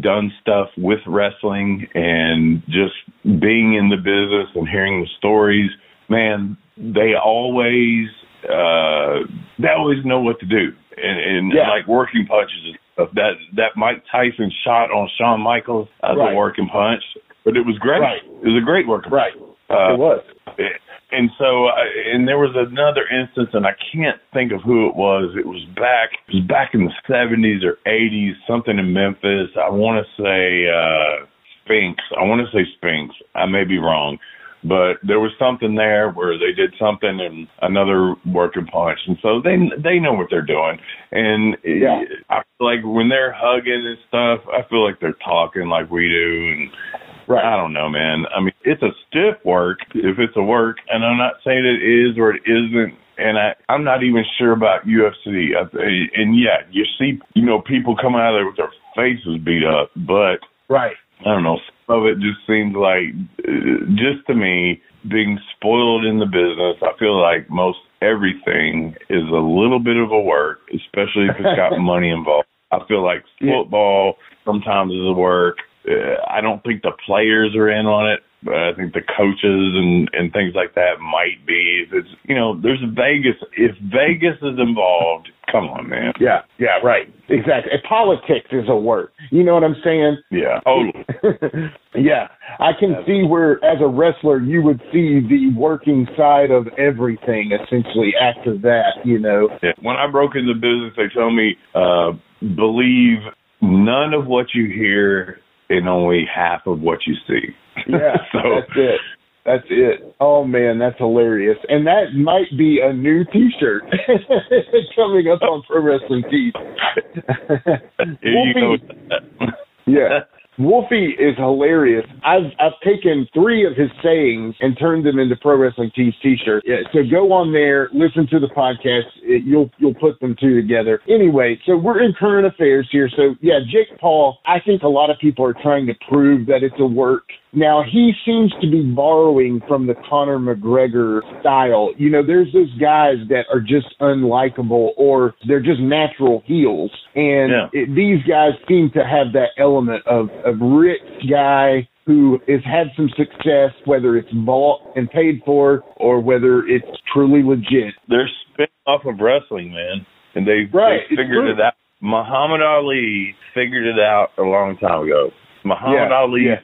done stuff with wrestling and just being in the business and hearing the stories. Man, they always uh they always know what to do and, and Yeah. like working punches and stuff. That that Mike Tyson shot on Shawn Michaels as Right. a working punch, but it was great. Right. It was a great working Right. Uh, it was. and so, uh, and there was another instance, and I can't think of who it was. It was back, it was back in the seventies or eighties, something in Memphis. I want to say uh, Sphinx. I want to say Sphinx. I may be wrong, but there was something there where they did something and another working punch, and so they they know what they're doing. And Yeah. I feel like when they're hugging and stuff, I feel like they're talking like we do, and Right. I don't know, man. I mean, it's a stiff work if it's a work, and I'm not saying it is or it isn't. And I, I'm not even sure about UFC. I, and yet, you see, you know, people come out of there with their faces beat up, but Right. I don't know. Some of it just seems like, uh, just to me, being spoiled in the business. I feel like most everything is a little bit of a work, especially if it's got money involved. I feel like football sometimes is a work. Uh, I don't think the players are in on it, but I think the coaches and and things like that might be. If it's you know, there's Vegas. If Vegas is involved, come on, man. Yeah. Yeah. Right. Exactly. And politics is a word. You know what I'm saying? Yeah, totally. yeah, I can see where, as a wrestler, you would see the working side of everything. Essentially, after that, you know. Yeah. When I broke into business, they told me, uh, believe none of what you hear and only half of what you see. Yeah, so, that's it. That's it. Oh man, that's hilarious. And that might be a new T-shirt coming up on Pro Wrestling Tees. Here you go. Yeah. Wolfie is hilarious. I've I've taken three of his sayings and turned them into Pro Wrestling Tees T-shirt. Yeah, so go on there, listen to the podcast. It, you'll you'll put them two together. Anyway, so we're in current affairs here. So yeah, Jake Paul. I think a lot of people are trying to prove that it's a work. Now he seems to be borrowing from the Conor McGregor style. You know, there's those guys that are just unlikable or they're just natural heels, and Yeah. it, these guys seem to have that element of a rich guy who has had some success, whether it's bought and paid for or whether it's truly legit. They're spin off of wrestling, man, and they, Right, they figured it out. Muhammad Ali figured it out a long time ago. Muhammad Yeah, Ali's yeah.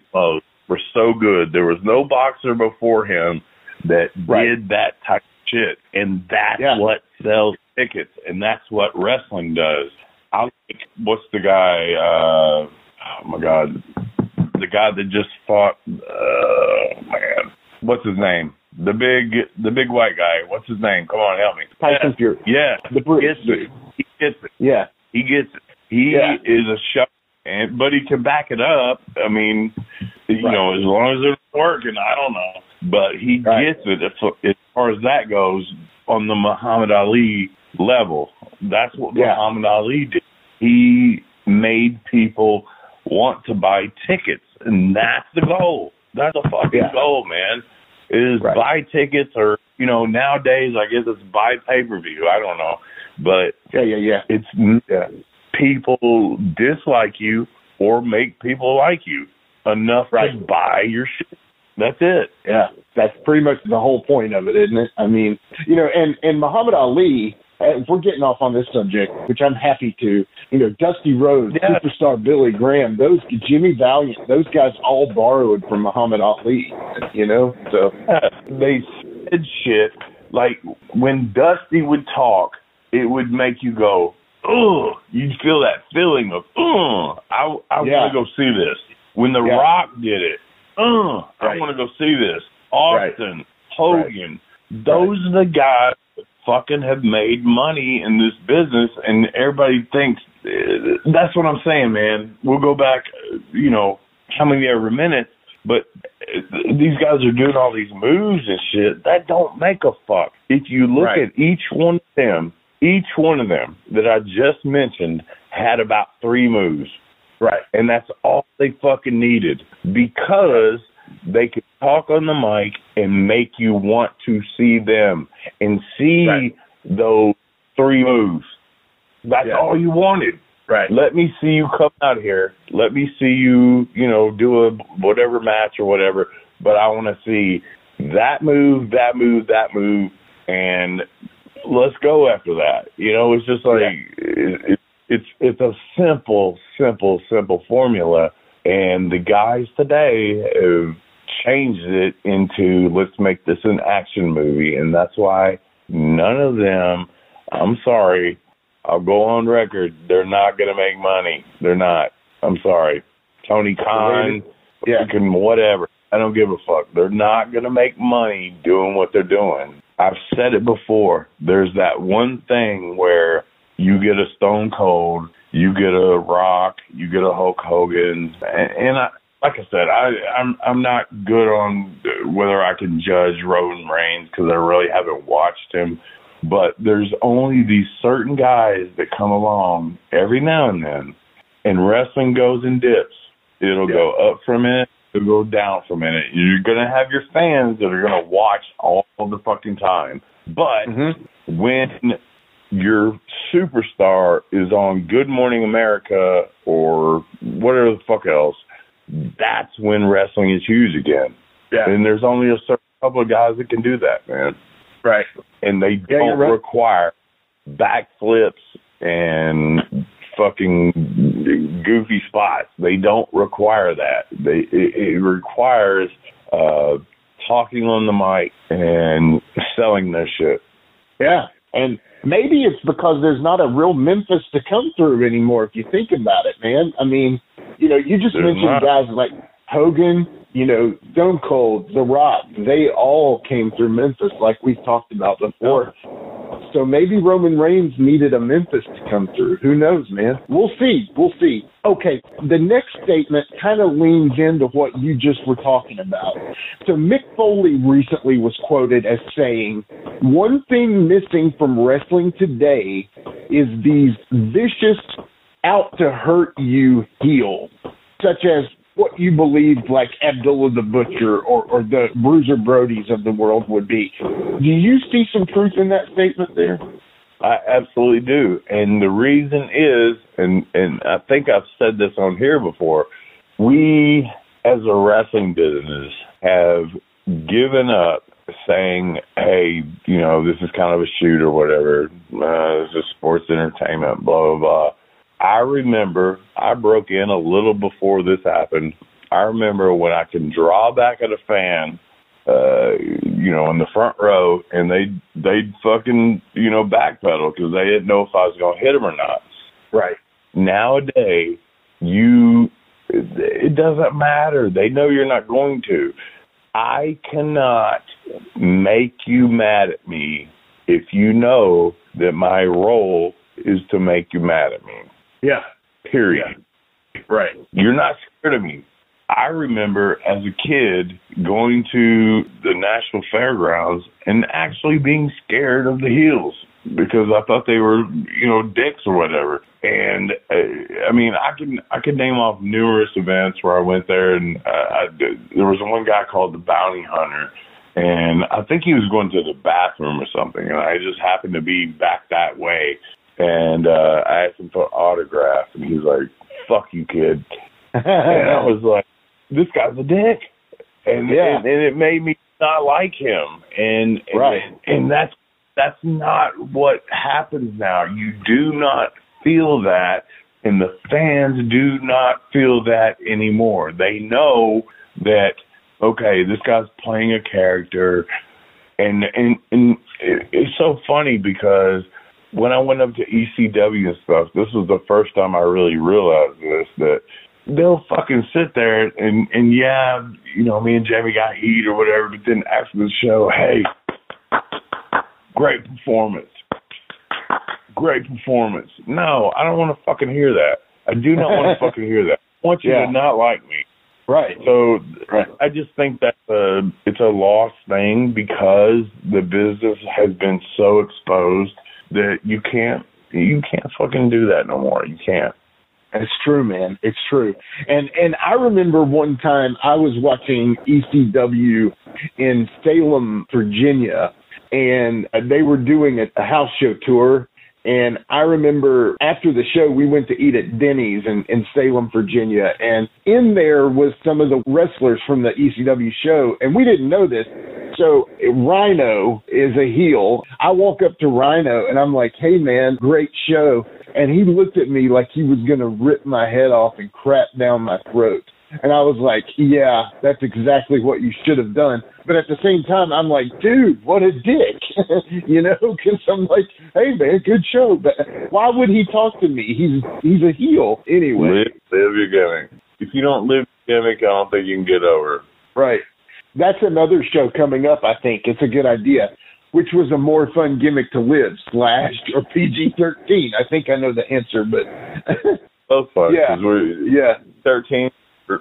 Were so good. There was no boxer before him that Right. did that type of shit, and that's Yeah. what sells tickets, and that's what wrestling does. I like what's the guy? Uh, oh my god, the guy that just fought. Uh, man, what's his name? The big, the big white guy. What's his name? Come on, help me. Tyson Fury. Yeah, The he Brit. gets it. He gets it. Yeah. He gets it. He Yeah. is a show, and but he can back it up. I mean, you Right. know, as long as it's working, I don't know, but he Right. gets it. As, far as that goes, on the Muhammad Ali level, that's what Yeah. Muhammad Ali did. He made people want to buy tickets, and that's the goal. That's the fucking Yeah. goal, man. Is Right. buy tickets, or you know, nowadays I guess it's buy pay per view. I don't know, but Yeah, yeah, yeah. it's Yeah. people dislike you or make people like you enough Right. to buy your shit. That's it. Yeah, that's pretty much the whole point of it, isn't it? I mean, you know, and and Muhammad Ali. uh, If we're getting off on this subject, which I'm happy to, you know, Dusty Rhodes, Yeah. superstar Billy Graham, those Jimmy Valiant, those guys all borrowed from Muhammad Ali. You know, so they said shit like when Dusty would talk, it would make you go, "Ugh!" You'd feel that feeling of, "Ugh!" I I Yeah. want to go see this. When The Yeah. Rock did it, "Ugh!" I want to go see this. Austin, Hogan, Right. those are the guys that fucking have made money in this business, and everybody thinks uh, that's what I'm saying, man. We'll go back, uh, you know, how many ever minutes, but uh, these guys are doing all these moves and shit. That don't make a fuck. If you look Right. at each one of them, each one of them that I just mentioned had about three moves. Right, And that's all they fucking needed because they could talk on the mic and make you want to see them and see Right. those three moves. That's Yeah. all you wanted. right, Let me see you come out here. Let me see you, you know, do a whatever match or whatever. But I want to see that move, that move, that move, and let's go after that. You know, it's just like it, it, it's it's it's a simple, simple, simple formula, and the guys today have changed it into let's make this an action movie, and that's why none of them. I'm sorry, I'll go on record. They're not going to make money. They're not. I'm sorry. Tony Khan, Yeah. fucking whatever. I don't give a fuck. They're not going to make money doing what they're doing. I've said it before. There's that one thing where you get a Stone Cold, you get a Rock, you get a Hulk Hogan, and, and I, like I said, I, I'm I'm not good on whether I can judge Roman Reigns because I really haven't watched him. But there's only these certain guys that come along every now and then, and wrestling goes in dips. It'll go up for a minute, it'll go down for a minute. You're gonna have your fans that are gonna watch all the fucking time. But Mm-hmm. when your superstar is on Good Morning America or whatever the fuck else, that's when wrestling is huge again. Yeah. And there's only a certain couple of guys that can do that, man. right, And they Yeah, don't right. require backflips and fucking goofy spots. They don't require that. They it, it requires uh talking on the mic and selling their shit. yeah. And maybe it's because there's not a real Memphis to come through anymore. If you think about it, man. I mean, you know, you just There's mentioned not. guys like Hogan, you know, Stone Cold, The Rock, they all came through Memphis, like we've talked about before. So maybe Roman Reigns needed a Memphis to come through. Who knows, man? We'll see. We'll see. Okay, the next statement kind of leans into what you just were talking about. So Mick Foley recently was quoted as saying, "One thing missing from wrestling today is these vicious, out to hurt you heels, such as what you believed like Abdullah the Butcher or, or the Bruiser Brodies of the world would be. Do you see some truth in that statement there? I absolutely do. And the reason is, and, and I think I've said this on here before, we as a wrestling business have given up saying, hey, you know, this is kind of a shoot or whatever. Uh, this is sports entertainment, blah, blah, blah. I remember I broke in a little before this happened. I remember when I can draw back at a fan, uh, you know, in the front row, and they they'd fucking you know backpedal because they didn't know if I was gonna hit them or not. Right. Nowadays, you it doesn't matter. They know you're not going to. I cannot make you mad at me if you know that my role is to make you mad at me. Yeah. Period. Right. You're not scared of me. I remember as a kid going to the National Fairgrounds and actually being scared of the heels because I thought they were, you know, dicks or whatever. And uh, I mean, I can I can name off numerous events where I went there, and uh, I, there was one guy called the Bounty Hunter, and I think he was going to the bathroom or something, and I just happened to be back that way, and uh, I asked him for an autograph, and he's like, "Fuck you, kid," and I was like, "This guy's a dick," and Yeah. and, and it made me not like him, and Right. and, and that's that's not what happens now. You do not feel that, and the fans do not feel that anymore. They know that okay, this guy's playing a character, and and and it, it's so funny because when I went up to ECW and stuff, this was the first time I really realized this that they'll fucking sit there and and yeah, you know, me and Jamie got heat or whatever, but then after the show, hey, great performance. Great performance. No, I don't want to fucking hear that. I do not want to fucking hear that. I want you Yeah. to not like me. Right. So Right. I just think that uh, it's a lost thing because the business has been so exposed that you can't you can't fucking do that no more. You can't. It's true, man. It's true. And and I remember one time I was watching ECW in Salem, Virginia, and they were doing a, a house show tour. And I remember after the show, we went to eat at Denny's in, in Salem, Virginia. And in there was some of the wrestlers from the ECW show. And we didn't know this. So Rhino is a heel. I walk up to Rhino and I'm like, hey, man, great show. And he looked at me like he was going to rip my head off and crap down my throat. And I was like, yeah, that's exactly what you should have done. But at the same time, I'm like, dude, what a dick. you know, because I'm like, hey, man, good show. But why would he talk to me? He's he's a heel anyway. Live, live your gimmick. If you don't live your gimmick, I don't think you can get over. Right. That's another show coming up, I think. It's a good idea. Which was a more fun gimmick to live, slash or PG 13. I think I know the answer, but Both fun. Yeah. yeah. thirteen. We're,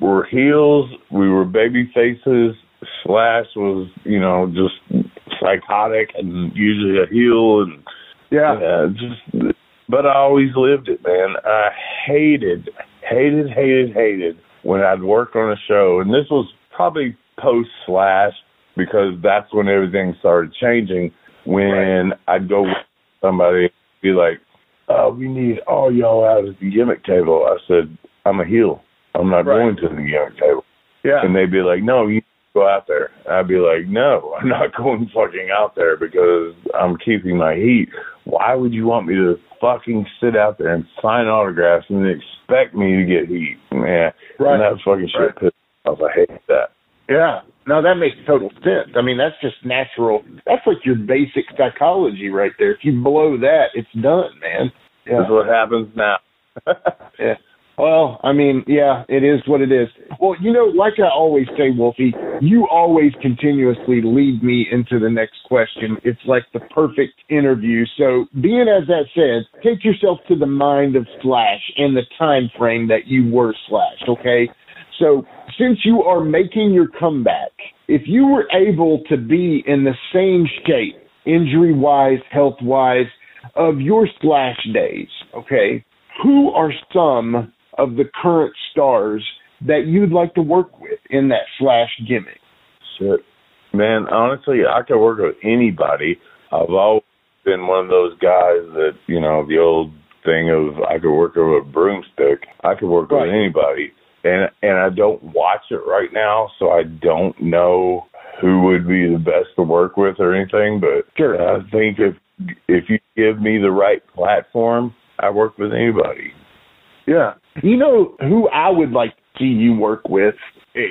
we're heels. We were baby faces. Slash was, you know, just psychotic and usually a heel and Yeah. Yeah, just but I always lived it, man. I hated, hated, hated, hated when I'd work on a show, and this was probably post slash because that's when everything started changing. When I'd go with somebody, and be like, "Oh, we need all y'all out at the gimmick table." I said, "I'm a heel. I'm not Right. going to the gimmick table." Yeah. And they'd be like, "No, you go out there." I'd be like, "No, I'm not going fucking out there because I'm keeping my heat. Why would you want me to fucking sit out there and sign autographs and expect me to get heat?" Man, Right. and that fucking shit Right. pissed me off. I hate that. Yeah. No, that makes total sense. I mean, that's just natural. That's like your basic psychology right there. If you blow that, it's done, man. Yeah. That's what happens now. Yeah. Well, I mean, yeah, it is what it is. Well, you know, like I always say, Wolfie, you always continuously lead me into the next question. It's like the perfect interview. So, being as that said, take yourself to the mind of Slash and the time frame that you were Slash, okay? So, since you are making your comeback, if you were able to be in the same shape, injury wise, health wise, of your Slash days, okay, who are some of the current stars that you'd like to work with in that Slash gimmick? Shit. Man, honestly, I could work with anybody. I've always been one of those guys that, you know, the old thing of I could work with a broomstick. I could work Right. with anybody. And and I don't watch it right now, so I don't know who would be the best to work with or anything, but Sure. I think if if you give me the right platform, I work with anybody. Yeah. You know who I would like to see you work with?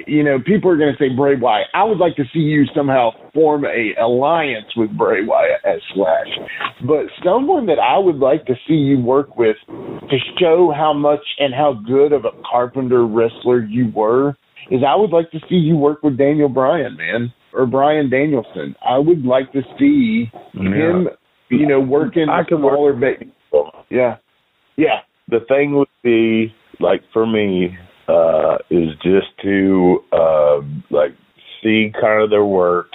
You know, people are going to say Bray Wyatt. I would like to see you somehow form a alliance with Bray Wyatt as Slash. But someone that I would like to see you work with to show how much and how good of a carpenter wrestler you were is I would like to see you work with Daniel Bryan, man, or Bryan Danielson. I would like to see him, you know, working I can work- smaller ba- Yeah. Yeah. The thing would be like for me uh is just to uh like see kind of their work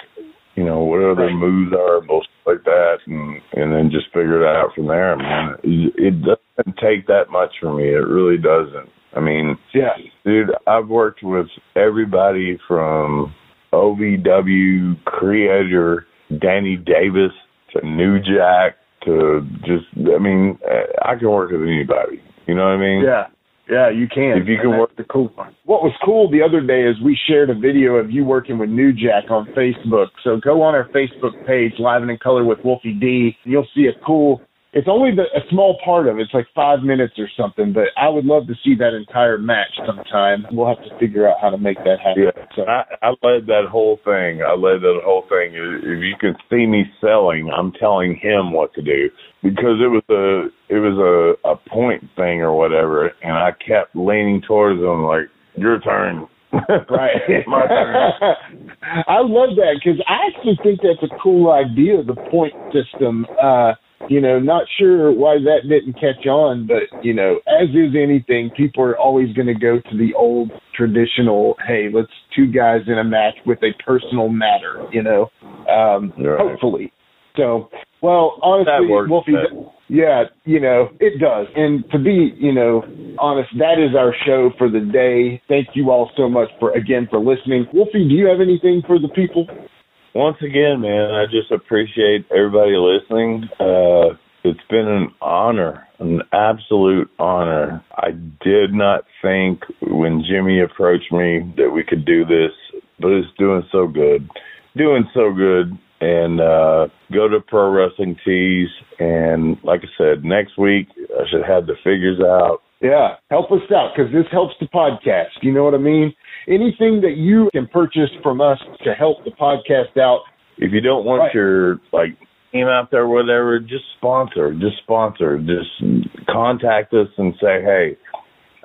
you know whatever their moves are most like that and and then just figure it out from there man. It, it doesn't take that much for me. It really doesn't. I mean Yeah. dude i've worked with everybody from ovw creator danny davis to new jack to just i mean i can work with anybody you know what i mean Yeah. Yeah, you can. If you can work- the cool part. What was cool the other day is we shared a video of you working with New Jack on Facebook. So go on our Facebook page, Live and in Color with Wolfie D. and You'll see a cool. It's only the, a small part of it. It's like five minutes or something, but I would love to see that entire match sometime. We'll have to figure out how to make that happen. Yeah, So I, I led that whole thing. I led that whole thing. If you can see me selling, I'm telling him what to do because it was a it was a a point thing or whatever, and I kept leaning towards him like your turn. Right. My turn. I love that because I actually think that's a cool idea, the point system. Uh, you know, not sure why that didn't catch on, but, you know, as is anything, people are always going to go to the old traditional, hey, let's two guys in a match with a personal matter, you know, um, Right. hopefully. So, well, honestly, That works Wolfie, better. yeah, you know, it does. And to be, you know, honest, that is our show for the day. Thank you all so much for, again, for listening. Wolfie, do you have anything for the people? Once again, man, I just appreciate everybody listening. Uh, it's been an honor, an absolute honor. I did not think when Jimmy approached me that we could do this, but it's doing so good. Doing so good. And uh, go to Pro Wrestling Tees. And like I said, next week I should have the figures out. Yeah, help us out because this helps the podcast. You know what I mean? Anything that you can purchase from us to help the podcast out. if you don't want Right. your like name out there, or whatever, just sponsor, just sponsor, just contact us and say, hey,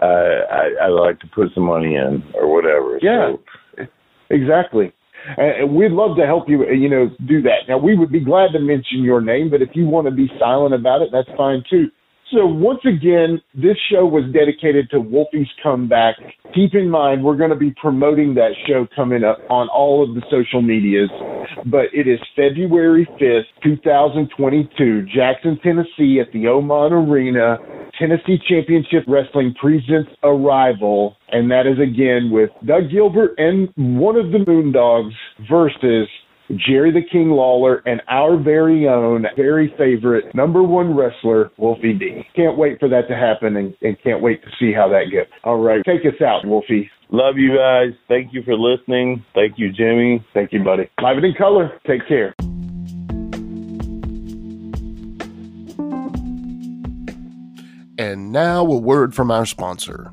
uh, I, I'd like to put some money in or whatever. Yeah. So, Exactly. And we'd love to help you, you know, do that. Now, we would be glad to mention your name, but if you want to be silent about it, that's fine too. So once again, this show was dedicated to Wolfie's comeback. Keep in mind, we're going to be promoting that show coming up on all of the social medias, but it is February 5th, 2022, Jackson, Tennessee at the Oman Arena. Tennessee Championship Wrestling presents Arrival, and that is again with Doug Gilbert and one of the Moondogs versus Jerry the King Lawler and our very own, very favorite number one wrestler, Wolfie D. Can't wait for that to happen and, and can't wait to see how that goes. All right, take us out, Wolfie. love you guys. Thank you for listening. Thank you, Jimmy. Thank you, buddy. Live it in color. Take care. And now a word from our sponsor.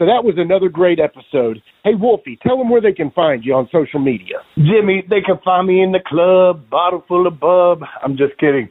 So that was another great episode. Hey, Wolfie, tell them where they can find you on social media. Jimmy, they can find me in the club, bottle full of bub. I'm just kidding.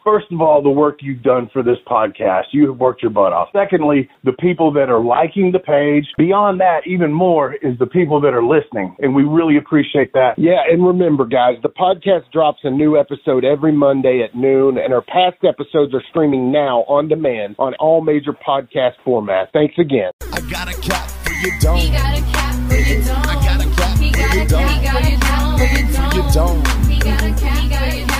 first of all, the work you've done for this podcast. You have worked your butt off. Secondly, the people that are liking the page. Beyond that, even more is the people that are listening, and we really appreciate that. Yeah, and remember, guys, the podcast drops a new episode every Monday at noon, and our past episodes are streaming now on demand on all major podcast formats. Thanks again. I got a cap for your dome. He got a cap for your dome. I got a cap He got for a your cap. dome. He got a cap for your For your dome. dome. He got a cap. He got a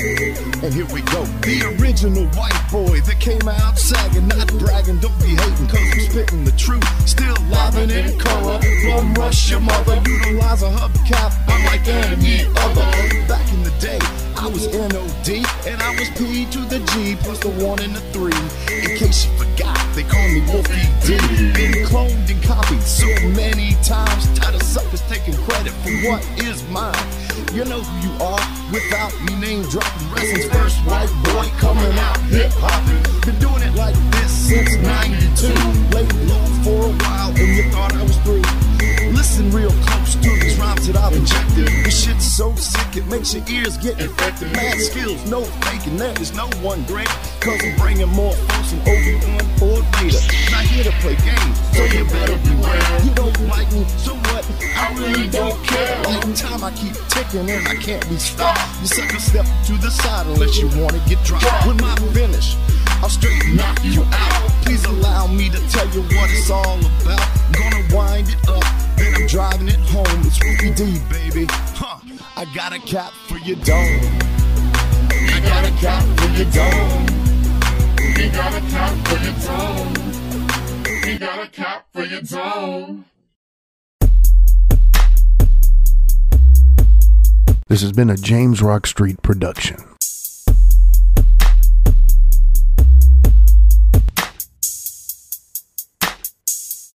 And here we go. The original white boy that came out sagging, not bragging, don't be hating, cause I'm spitting the truth. Still livin' in color. From rush your mother, utilize a hubcap, I'm unlike any other. Back in the day, I was NOD, and I was P to the G, plus the one and the three. In case you forgot, they call me Wolfie D. Been cloned and copied so many times, tired of suckers taking credit for what is mine. You know who you are without me name dropping. Wrestling's first white boy coming out hip hop. Been doing it like this since 92. Laid low for a while and you thought I was through. Listen real close to these rhymes that I've injected. This shit's so sick it makes your ears get infected. Mad skills, no faking, there is no one great. Cause I'm bringing more folks than Obi-Wan or Vader. Here to play games, so you better beware. You don't like me, so what? I really don't care. Like time I keep ticking and I can't be stopped. You sucker step to the side unless you wanna get dropped. With my finish, I'll straight knock you out. Please allow me to tell you what it's all about. Gonna wind it up, then I'm driving it home. It's Ricky D, baby. Huh. I got a cap for your dome. I got a cap for your dome. He got a cap for your dome. Got a cap for your dome. This has been a James Rock Street production.